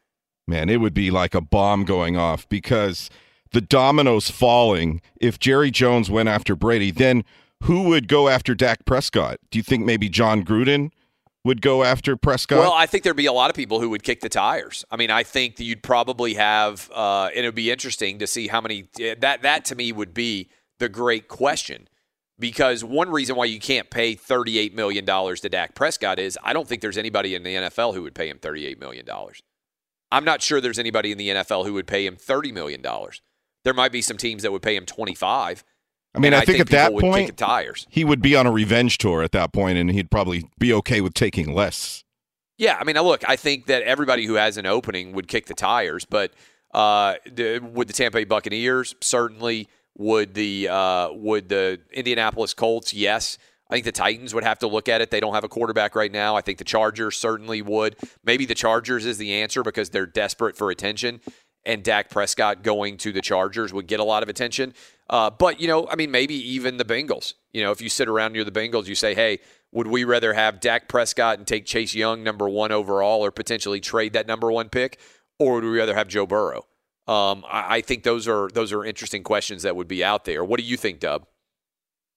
Man, it would be like a bomb going off because the dominoes falling. If Jerry Jones went after Brady, then who would go after Dak Prescott? Do you think maybe Jon Gruden would go after Prescott? Well, I think there'd be a lot of people who would kick the tires. I mean, I think that you'd probably have, uh, and it would be interesting to see how many. That that to me would be the great question, because one reason why you can't pay thirty-eight million dollars to Dak Prescott is I don't think there's anybody in the NFL who would pay him thirty-eight million dollars. I'm not sure there's anybody in the NFL who would pay him thirty million dollars. There might be some teams that would pay him twenty-five. I mean, and I think, at that people would kick point, tires. he would be on a revenge tour at that point, and he'd probably be okay with taking less. Yeah, I mean, look, I think that everybody who has an opening would kick the tires, but uh, the, would the Tampa Bay Buccaneers certainly would the uh, would the Indianapolis Colts? Yes, I think the Titans would have to look at it. They don't have a quarterback right now. I think the Chargers certainly would. Maybe the Chargers is the answer because they're desperate for attention, and Dak Prescott going to the Chargers would get a lot of attention. Uh, but you know, I mean, maybe even the Bengals. You know, if you sit around near the Bengals, you say, "Hey, would we rather have Dak Prescott and take Chase Young number one overall, or potentially trade that number one pick, or would we rather have Joe Burrow?" Um, I, I think those are those are interesting questions that would be out there. What do you think, Dub?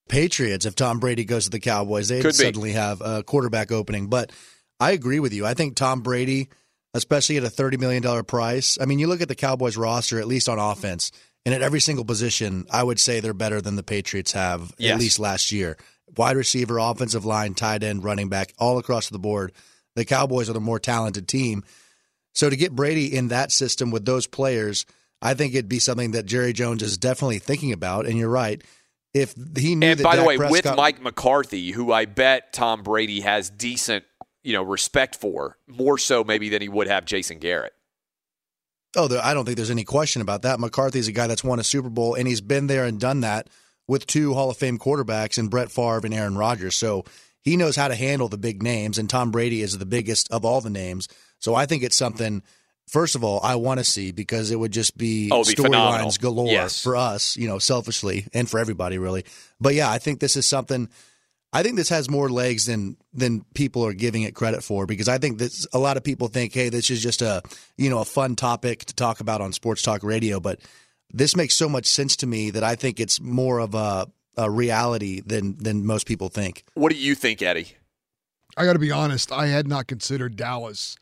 Patriots, if Tom Brady goes to the Cowboys, they'd suddenly have a quarterback opening. But I agree with you. I think Tom Brady, especially at a $30 million price, I mean, you look at the Cowboys roster, at least on offense, and at every single position, I would say they're better than the Patriots have, Yes. at least last year. Wide receiver, offensive line, tight end, running back, all across the board. The Cowboys are the more talented team. So to get Brady in that system with those players, I think it'd be something that Jerry Jones is definitely thinking about. And you're right. If he knew And by the Dak way, with Mike McCarthy, who I bet Tom Brady has decent, you know, respect for, more so maybe than he would have Jason Garrett. Oh, I don't think there's any question about that. McCarthy's a guy that's won a Super Bowl, and he's been there and done that with two Hall of Fame quarterbacks in Brett Favre and Aaron Rodgers. So he knows how to handle the big names, and Tom Brady is the biggest of all the names. So I think it's something. First of all, I want to see because it would just be Oh, be storylines galore Yes. for us, you know, selfishly and for everybody, really. But yeah, I think this is something. I think this has more legs than than people are giving it credit for because I think that a lot of people think, hey, this is just a you know a fun topic to talk about on sports talk radio, but this makes so much sense to me that I think it's more of a uh, reality than than most people think. What do you think, Eddie? I got to be honest. I had not considered Dallas,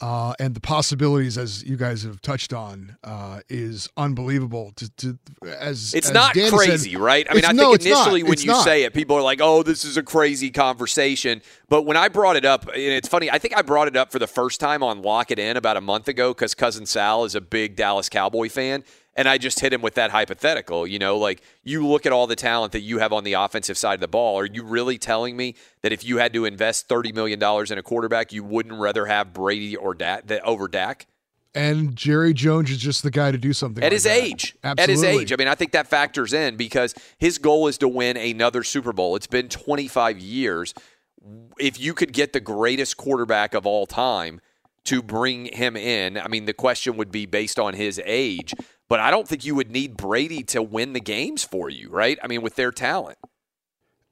uh, and the possibilities, as you guys have touched on, uh, is unbelievable. To, to as It's as not Danny crazy, said, right? I mean, I no, think not. initially when you not. say it, people are like, "Oh, this is a crazy conversation." But when I brought it up, and it's funny. I think I brought it up for the first time on Lock It In about a month ago because cousin Sal is a big Dallas Cowboy fan, and I just hit him with that hypothetical. You know, like you look at all the talent that you have on the offensive side of the ball. Are you really telling me that if you had to invest thirty million dollars in a quarterback, you wouldn't rather have Brady or Dak that over Dak? and Jerry Jones is just the guy to do something at like his that. age. At his age. I mean, I think that factors in because his goal is to win another Super Bowl. It's been 25 years. If you could get the greatest quarterback of all time to bring him in, I mean, the question would be based on his age. But I don't think you would need Brady to win the games for you, right? I mean, with their talent.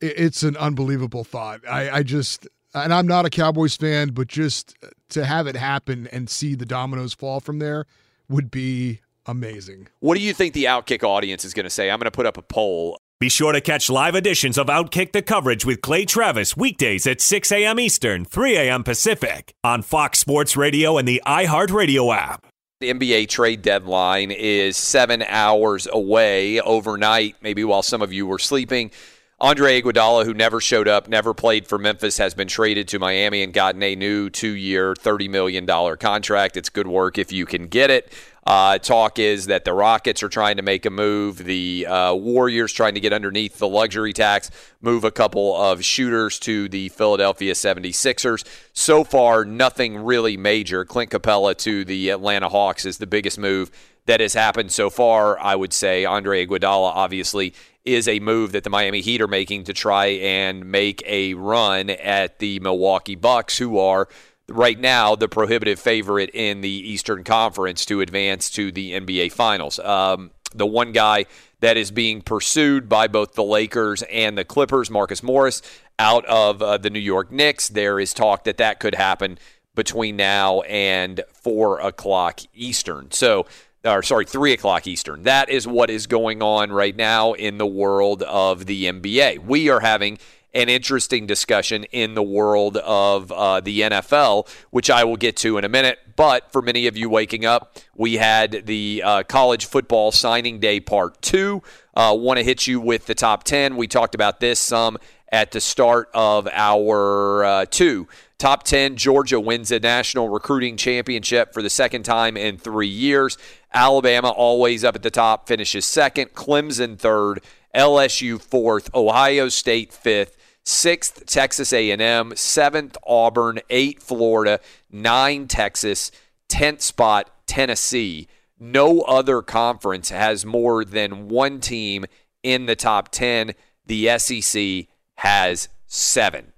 It's an unbelievable thought. I, I just, and I'm not a Cowboys fan, but just to have it happen and see the dominoes fall from there would be amazing. What do you think the Outkick audience is going to say? I'm going to put up a poll. Be sure to catch live editions of Outkick the coverage with Clay Travis weekdays at 6 a.m. Eastern, 3 a.m. Pacific on Fox Sports Radio and the iHeartRadio app. The NBA trade deadline is seven hours away overnight, maybe while some of you were sleeping. Andre Iguodala, who never showed up, never played for Memphis, has been traded to Miami and gotten a new two-year, $30 million contract. It's good work if you can get it. Uh, talk is that the Rockets are trying to make a move. The uh, Warriors trying to get underneath the luxury tax, move a couple of shooters to the Philadelphia 76ers. So far, nothing really major. Clint Capela to the Atlanta Hawks is the biggest move that has happened so far. I would say Andre Iguodala obviously is a move that the Miami Heat are making to try and make a run at the Milwaukee Bucks, who are right now the prohibitive favorite in the Eastern Conference to advance to the NBA Finals. Um, the one guy that is being pursued by both the Lakers and the Clippers, Marcus Morris, out of uh, the New York Knicks. There is talk that that could happen between now and four o'clock Eastern. So, or sorry, three o'clock Eastern. That is what is going on right now in the world of the NBA. We are having an interesting discussion in the world of uh, the NFL, which I will get to in a minute. But for many of you waking up, we had the uh, college football signing day part two. Uh, Want to hit you with the top 10. We talked about this some at the start of our uh, two. Top 10, Georgia wins a national recruiting championship for the second time in three years. Alabama, always up at the top, finishes second. Clemson, third. LSU, fourth. Ohio State, fifth sixth Texas A&M, seventh Auburn, eight Florida, nine Texas, tenth spot Tennessee. No other conference has more than one team in the top ten. The SEC has seven.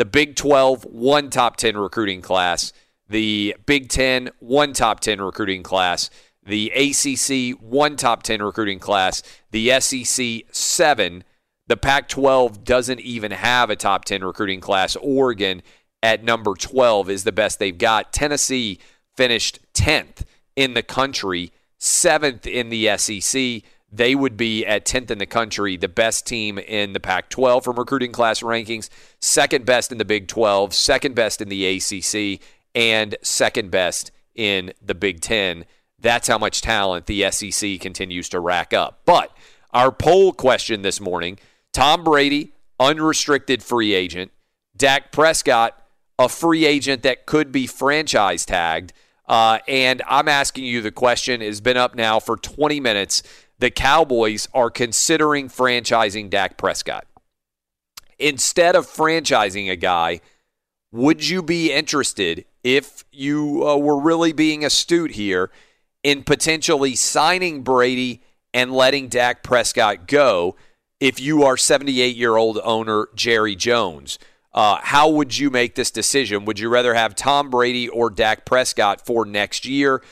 The Big 12, one top 10 recruiting class. The Big 10, one top 10 recruiting class. The ACC, one top 10 recruiting class. The SEC, seven. The Pac 12 doesn't even have a top 10 recruiting class. Oregon at number 12 is the best they've got. Tennessee finished 10th in the country, seventh in the SEC. They would be at 10th in the country, the best team in the Pac 12 from recruiting class rankings, second best in the Big 12, second best in the ACC, and second best in the Big 10. That's how much talent the SEC continues to rack up. But our poll question this morning Tom Brady, unrestricted free agent. Dak Prescott, a free agent that could be franchise tagged. Uh, and I'm asking you the question has been up now for 20 minutes. The Cowboys are considering franchising Dak Prescott. Instead of franchising a guy, would you be interested if you uh, were really being astute here in potentially signing Brady and letting Dak Prescott go? If you are 78 year old owner Jerry Jones. Uh, how would you make this decision? Would you rather have Tom Brady or Dak Prescott for next year?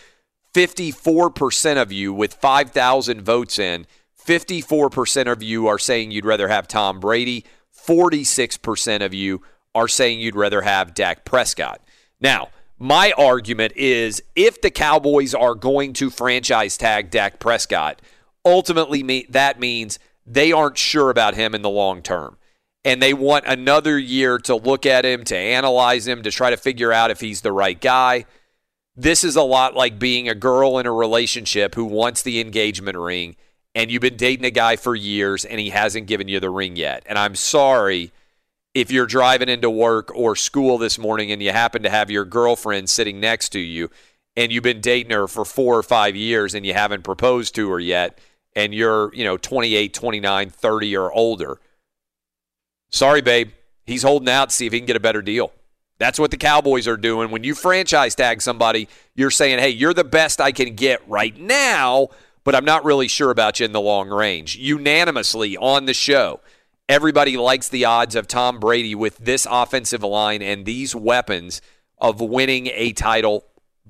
54% of you, with 5,000 votes in, 54% of you are saying you'd rather have Tom Brady. 46% of you are saying you'd rather have Dak Prescott. Now, my argument is if the Cowboys are going to franchise tag Dak Prescott, ultimately that means they aren't sure about him in the long term. And they want another year to look at him, to analyze him, to try to figure out if he's the right guy. This is a lot like being a girl in a relationship who wants the engagement ring and you've been dating a guy for years and he hasn't given you the ring yet. And I'm sorry if you're driving into work or school this morning and you happen to have your girlfriend sitting next to you and you've been dating her for 4 or 5 years and you haven't proposed to her yet and you're, you know, 28, 29, 30 or older. Sorry, babe. He's holding out to see if he can get a better deal. That's what the Cowboys are doing. When you franchise tag somebody, you're saying, hey, you're the best I can get right now, but I'm not really sure about you in the long range. Unanimously on the show, everybody likes the odds of Tom Brady with this offensive line and these weapons of winning a title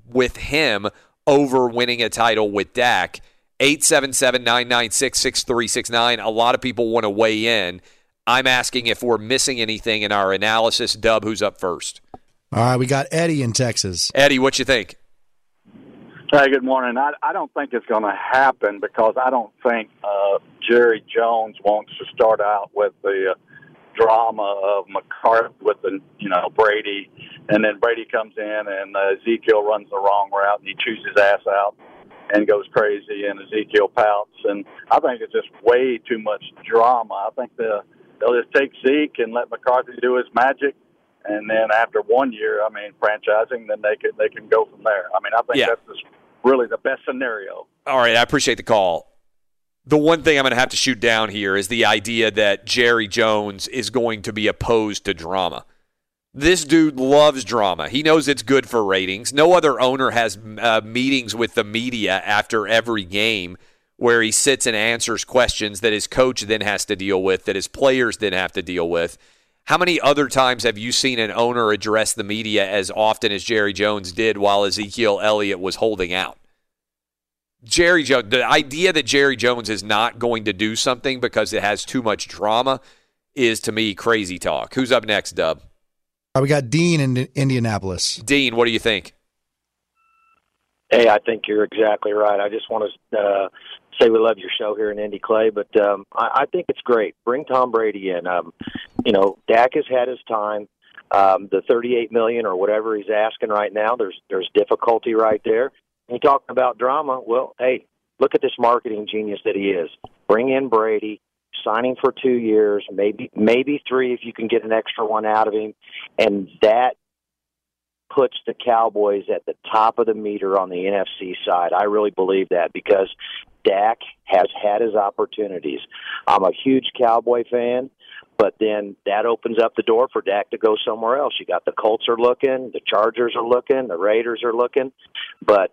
with him over winning a title with Dak. 877 996 6369. A lot of people want to weigh in. I'm asking if we're missing anything in our analysis. Dub, who's up first? All right, we got Eddie in Texas. Eddie, what you think? Hey, good morning. I, I don't think it's going to happen because I don't think uh, Jerry Jones wants to start out with the uh, drama of McCarthy with the you know Brady, and then Brady comes in and uh, Ezekiel runs the wrong route and he chews his ass out and goes crazy, and Ezekiel pouts, and I think it's just way too much drama. I think the they'll just take Zeke and let McCarthy do his magic, and then after one year, I mean, franchising, then they can they can go from there. I mean, I think Yeah. that's just really the best scenario. All right, I appreciate the call. The one thing I'm going to have to shoot down here is the idea that Jerry Jones is going to be opposed to drama. This dude loves drama. He knows it's good for ratings. No other owner has uh, meetings with the media after every game where he sits and answers questions that his coach then has to deal with, that his players then have to deal with. How many other times have you seen an owner address the media as often as Jerry Jones did while Ezekiel Elliott was holding out? Jerry Jones, the idea that Jerry Jones is not going to do something because it has too much drama is to me crazy talk. Who's up next, Dub? All right, we got Dean in Indianapolis. Dean, what do you think? Hey, I think you're exactly right. I just want to uh, say we love your show here in Indy Clay, but um, I, I think it's great. Bring Tom Brady in. Um, you know, Dak has had his time. Um, the 38 million or whatever he's asking right now, there's there's difficulty right there. And you talking about drama? Well, hey, look at this marketing genius that he is. Bring in Brady, signing for two years, maybe maybe three if you can get an extra one out of him, and that puts the Cowboys at the top of the meter on the NFC side. I really believe that because Dak has had his opportunities. I'm a huge Cowboy fan, but then that opens up the door for Dak to go somewhere else. You got the Colts are looking, the Chargers are looking, the Raiders are looking, but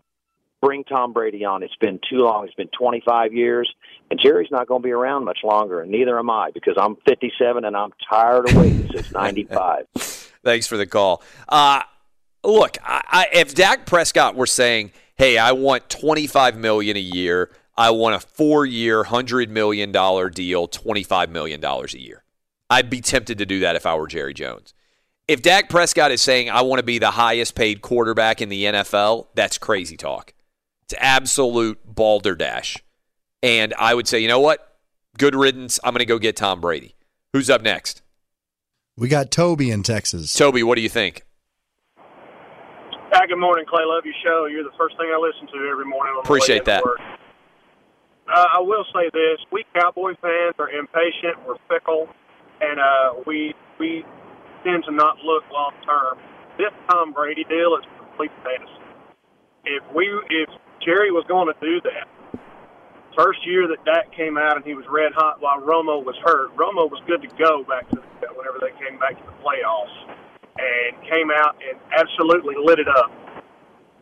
bring Tom Brady on. It's been too long. It's been 25 years, and Jerry's not going to be around much longer, and neither am I because I'm 57 and I'm tired of waiting since 95. Thanks for the call. Uh, look, I, I, if Dak Prescott were saying, "Hey, I want 25 million a year. I want a four-year, hundred million dollar deal, 25 million dollars a year," I'd be tempted to do that if I were Jerry Jones. If Dak Prescott is saying, "I want to be the highest-paid quarterback in the NFL," that's crazy talk. It's absolute balderdash. And I would say, you know what? Good riddance. I'm going to go get Tom Brady. Who's up next? We got Toby in Texas. Toby, what do you think? Hi, good morning, Clay. Love your show. You're the first thing I listen to every morning. On Appreciate that. Uh, I will say this: we Cowboy fans are impatient, we're fickle, and uh, we we tend to not look long term. This Tom Brady deal is complete fantasy. If we if Jerry was going to do that, first year that Dak came out and he was red hot while Romo was hurt, Romo was good to go back to the, whenever they came back to the playoffs, and came out and absolutely lit it up.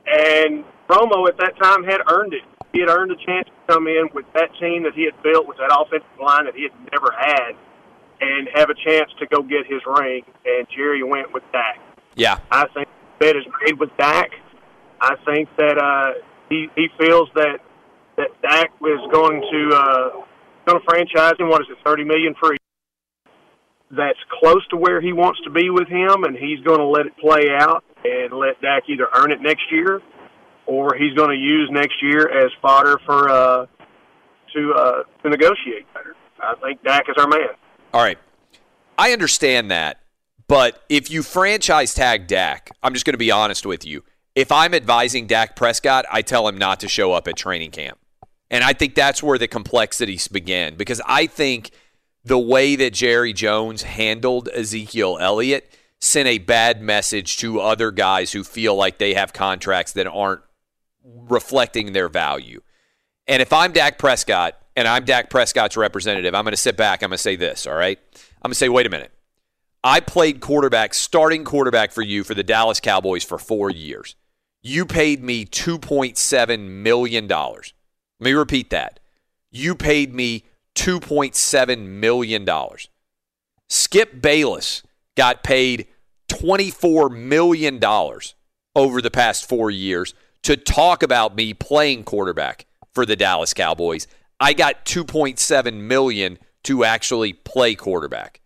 And Romo at that time had earned it. He had earned a chance to come in with that team that he had built, with that offensive line that he had never had, and have a chance to go get his ring. And Jerry went with Dak. Yeah. I think the bet is made with Dak. I think that uh, he he feels that that Dak is going to uh, going to franchise him. What is it, thirty million for a that's close to where he wants to be with him, and he's going to let it play out and let Dak either earn it next year, or he's going to use next year as fodder for uh, to uh, to negotiate better. I think Dak is our man. All right. I understand that. But if you franchise tag Dak, I'm just going to be honest with you. If I'm advising Dak Prescott, I tell him not to show up at training camp. And I think that's where the complexities begin because I think the way that Jerry Jones handled Ezekiel Elliott sent a bad message to other guys who feel like they have contracts that aren't reflecting their value. And if I'm Dak Prescott and I'm Dak Prescott's representative, I'm going to sit back. I'm going to say this, all right? I'm going to say, wait a minute. I played quarterback, starting quarterback for you for the Dallas Cowboys for four years. You paid me $2.7 million. Let me repeat that. You paid me $2.7 million. Skip Bayless got paid $24 million over the past four years to talk about me playing quarterback for the Dallas Cowboys. I got 2.7 million to actually play quarterback.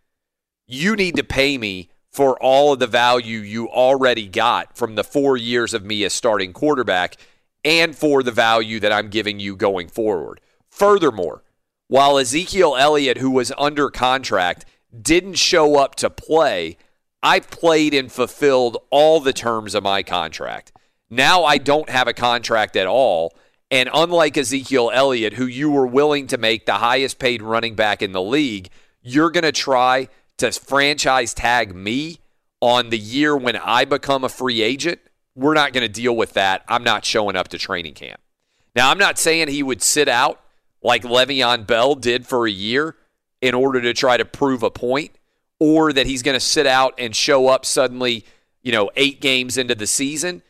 You need to pay me for all of the value you already got from the 4 years of me as starting quarterback and for the value that I'm giving you going forward. Furthermore, while Ezekiel Elliott who was under contract didn't show up to play, I played and fulfilled all the terms of my contract. Now I don't have a contract at all. And unlike Ezekiel Elliott, who you were willing to make the highest paid running back in the league, you're going to try to franchise tag me on the year when I become a free agent. We're not going to deal with that. I'm not showing up to training camp. Now, I'm not saying he would sit out like Le'Veon Bell did for a year in order to try to prove a point, or that he's going to sit out and show up suddenly, you know, eight games into the season.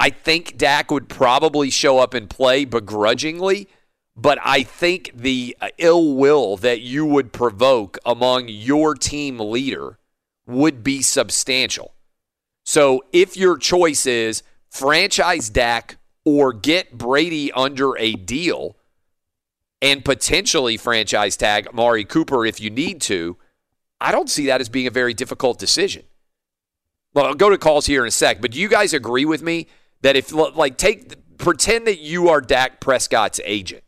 I think Dak would probably show up and play begrudgingly, but I think the uh, ill will that you would provoke among your team leader would be substantial. So if your choice is franchise Dak or get Brady under a deal and potentially franchise tag Amari Cooper if you need to, I don't see that as being a very difficult decision. Well, I'll go to calls here in a sec, but do you guys agree with me that if like take pretend that you are Dak Prescott's agent.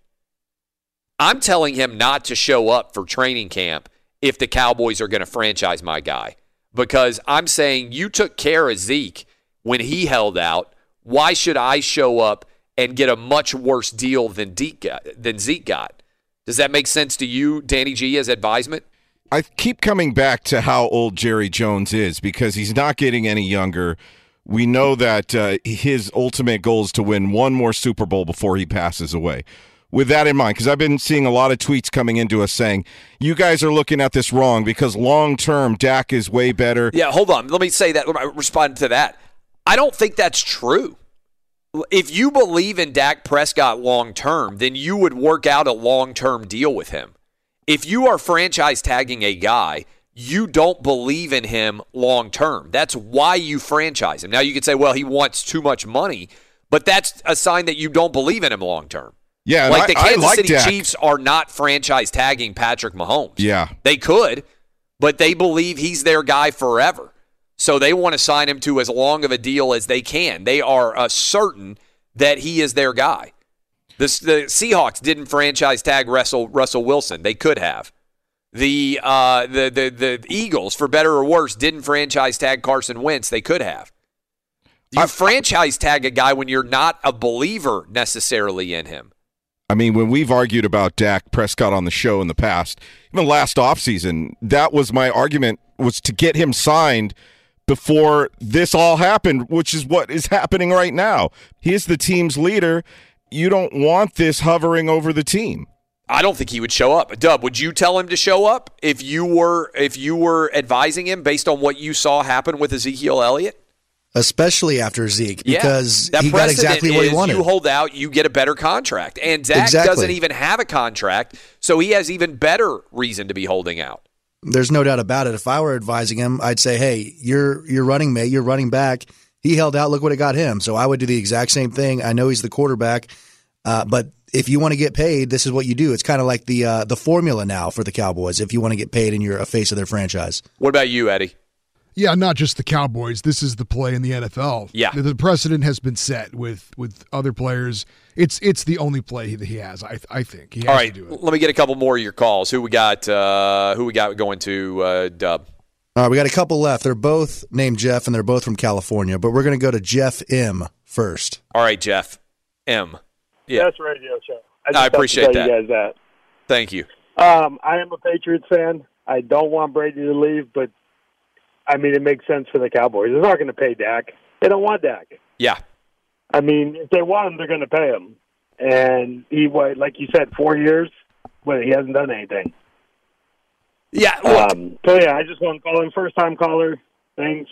I'm telling him not to show up for training camp if the Cowboys are going to franchise my guy because I'm saying you took care of Zeke when he held out. Why should I show up and get a much worse deal than got? Than Zeke got? Does that make sense to you, Danny G, as advisement? I keep coming back to how old Jerry Jones is because he's not getting any younger. We know that uh, his ultimate goal is to win one more Super Bowl before he passes away. With that in mind, because I've been seeing a lot of tweets coming into us saying, you guys are looking at this wrong because long term, Dak is way better. Yeah, hold on. Let me say that. Let me respond to that. I don't think that's true. If you believe in Dak Prescott long term, then you would work out a long term deal with him. If you are franchise tagging a guy, you don't believe in him long term. That's why you franchise him. Now you could say, well, he wants too much money, but that's a sign that you don't believe in him long term. Yeah, like the I, Kansas I like City Dak. Chiefs are not franchise tagging Patrick Mahomes. Yeah. They could, but they believe he's their guy forever. So they want to sign him to as long of a deal as they can. They are uh, certain that he is their guy. This, the Seahawks didn't franchise tag Russell Russell Wilson. They could have. The uh, the the the Eagles, for better or worse, didn't franchise tag Carson Wentz. They could have. You franchise tag a guy when you're not a believer necessarily in him. I mean, when we've argued about Dak Prescott on the show in the past, even last offseason, that was my argument was to get him signed before this all happened, which is what is happening right now. He is the team's leader. You don't want this hovering over the team. I don't think he would show up. Dub, would you tell him to show up if you were if you were advising him based on what you saw happen with Ezekiel Elliott? Especially after Zeke, because that he got exactly what he wanted. You hold out, you get a better contract, and Dak Exactly. doesn't even have a contract, so he has even better reason to be holding out. There's no doubt about it. If I were advising him, I'd say, "Hey, you're you're running mate, you're running back. He held out. Look what it got him." So I would do the exact same thing. I know he's the quarterback, uh, but if you want to get paid, this is what you do. It's kind of like the uh, the formula now for the Cowboys. If you want to get paid and you're a face of their franchise, What about you, Eddie? Yeah, not just the Cowboys. This is the play in the NFL. Yeah. the, the precedent has been set with with other players. It's it's the only play that he has. I I think he has All right, to do it. let me get a couple more of your calls. Who we got? Uh, who we got going to uh, Dub? All right, we got a couple left. They're both named Jeff, and they're both from California. But we're going to go to Jeff M first. All right, Jeff M. Yeah, Best radio show. I just have to appreciate tell that. You guys that. thank you. Um, I am a Patriots fan. I don't want Brady to leave, but I mean it makes sense for the Cowboys. They're not going to pay Dak. They don't want Dak. Yeah, I mean, if they want him, they're going to pay him. And he, like you said, four years. Well, he hasn't done anything. Yeah. Um, so yeah, I just want to call him first time caller. Thanks.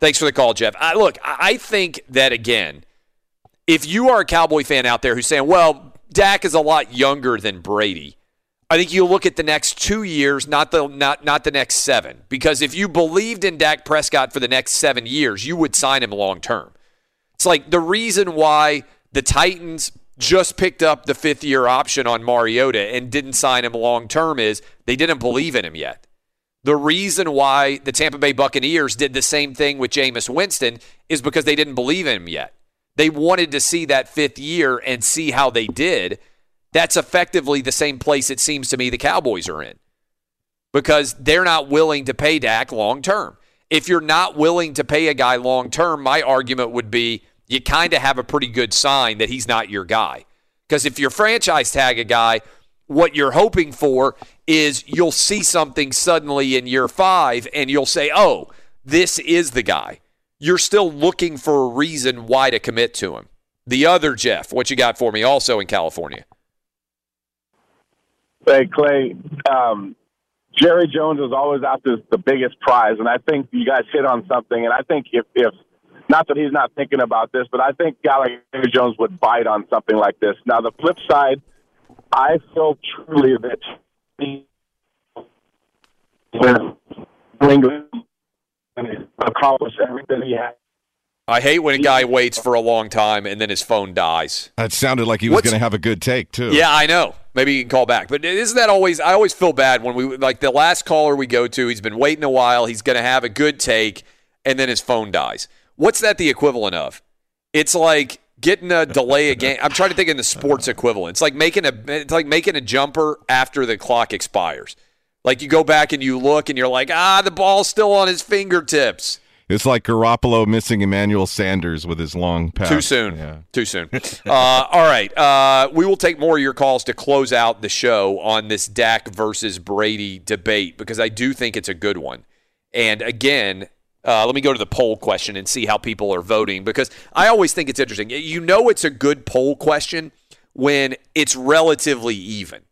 Thanks for the call, Jeff. I, look, I I think that again, if you are a Cowboy fan out there who's saying, "Well, Dak is a lot younger than Brady," I think you'll look at the next two years, not the not not the next seven. Because if you believed in Dak Prescott for the next seven years, you would sign him long term. It's like the reason why the Titans just picked up the fifth year option on Mariota and didn't sign him long term is they didn't believe in him yet. The reason why the Tampa Bay Buccaneers did the same thing with Jameis Winston is because they didn't believe in him yet. They wanted to see that fifth year and see how they did. That's effectively the same place it seems to me the Cowboys are in because they're not willing to pay Dak long term. If you're not willing to pay a guy long term, my argument would be you kind of have a pretty good sign that he's not your guy. Because if you're franchise tag a guy, what you're hoping for is you'll see something suddenly in year five and you'll say, oh, this is the guy. You're still looking for a reason why to commit to him. The other Jeff, what you got for me also in California? Hey Clay, um, Jerry Jones is always after the biggest prize, and I think you guys hit on something. And I think if, if not that he's not thinking about this, but I think guy like Jerry Jones would bite on something like this. Now the flip side, I feel truly that he will bring everything he has. I hate when a guy waits for a long time and then his phone dies. That sounded like he was going to have a good take too. Yeah, I know. Maybe you can call back. But isn't that always I always feel bad when we like the last caller we go to, he's been waiting a while, he's going to have a good take and then his phone dies. What's that the equivalent of? It's like getting a delay a game. I'm trying to think in the sports equivalent. It's like making a it's like making a jumper after the clock expires. Like you go back and you look and you're like, "Ah, the ball's still on his fingertips." It's like Garoppolo missing Emmanuel Sanders with his long pass. Too soon. Yeah. Too soon. uh, all right. Uh, we will take more of your calls to close out the show on this Dak versus Brady debate because I do think it's a good one. And again, uh, let me go to the poll question and see how people are voting because I always think it's interesting. You know, it's a good poll question when it's relatively even,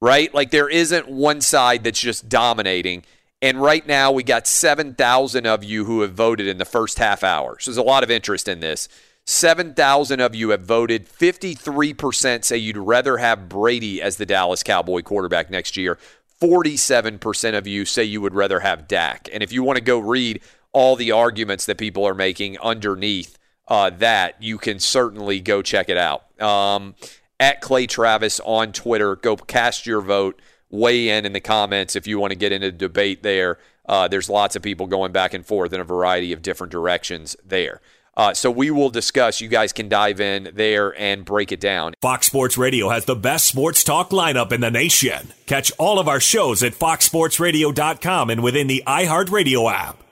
right? Like there isn't one side that's just dominating. And right now, we got 7,000 of you who have voted in the first half hour. So there's a lot of interest in this. 7,000 of you have voted. 53% say you'd rather have Brady as the Dallas Cowboy quarterback next year. 47% of you say you would rather have Dak. And if you want to go read all the arguments that people are making underneath uh, that, you can certainly go check it out. Um, at Clay Travis on Twitter, go cast your vote weigh in in the comments if you want to get into the debate there. Uh, there's lots of people going back and forth in a variety of different directions there. Uh, so we will discuss. You guys can dive in there and break it down. Fox Sports Radio has the best sports talk lineup in the nation. Catch all of our shows at foxsportsradio.com and within the iHeartRadio app.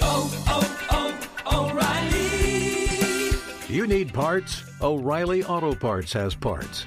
Oh, oh, oh, O'Reilly. You need parts? O'Reilly Auto Parts has parts.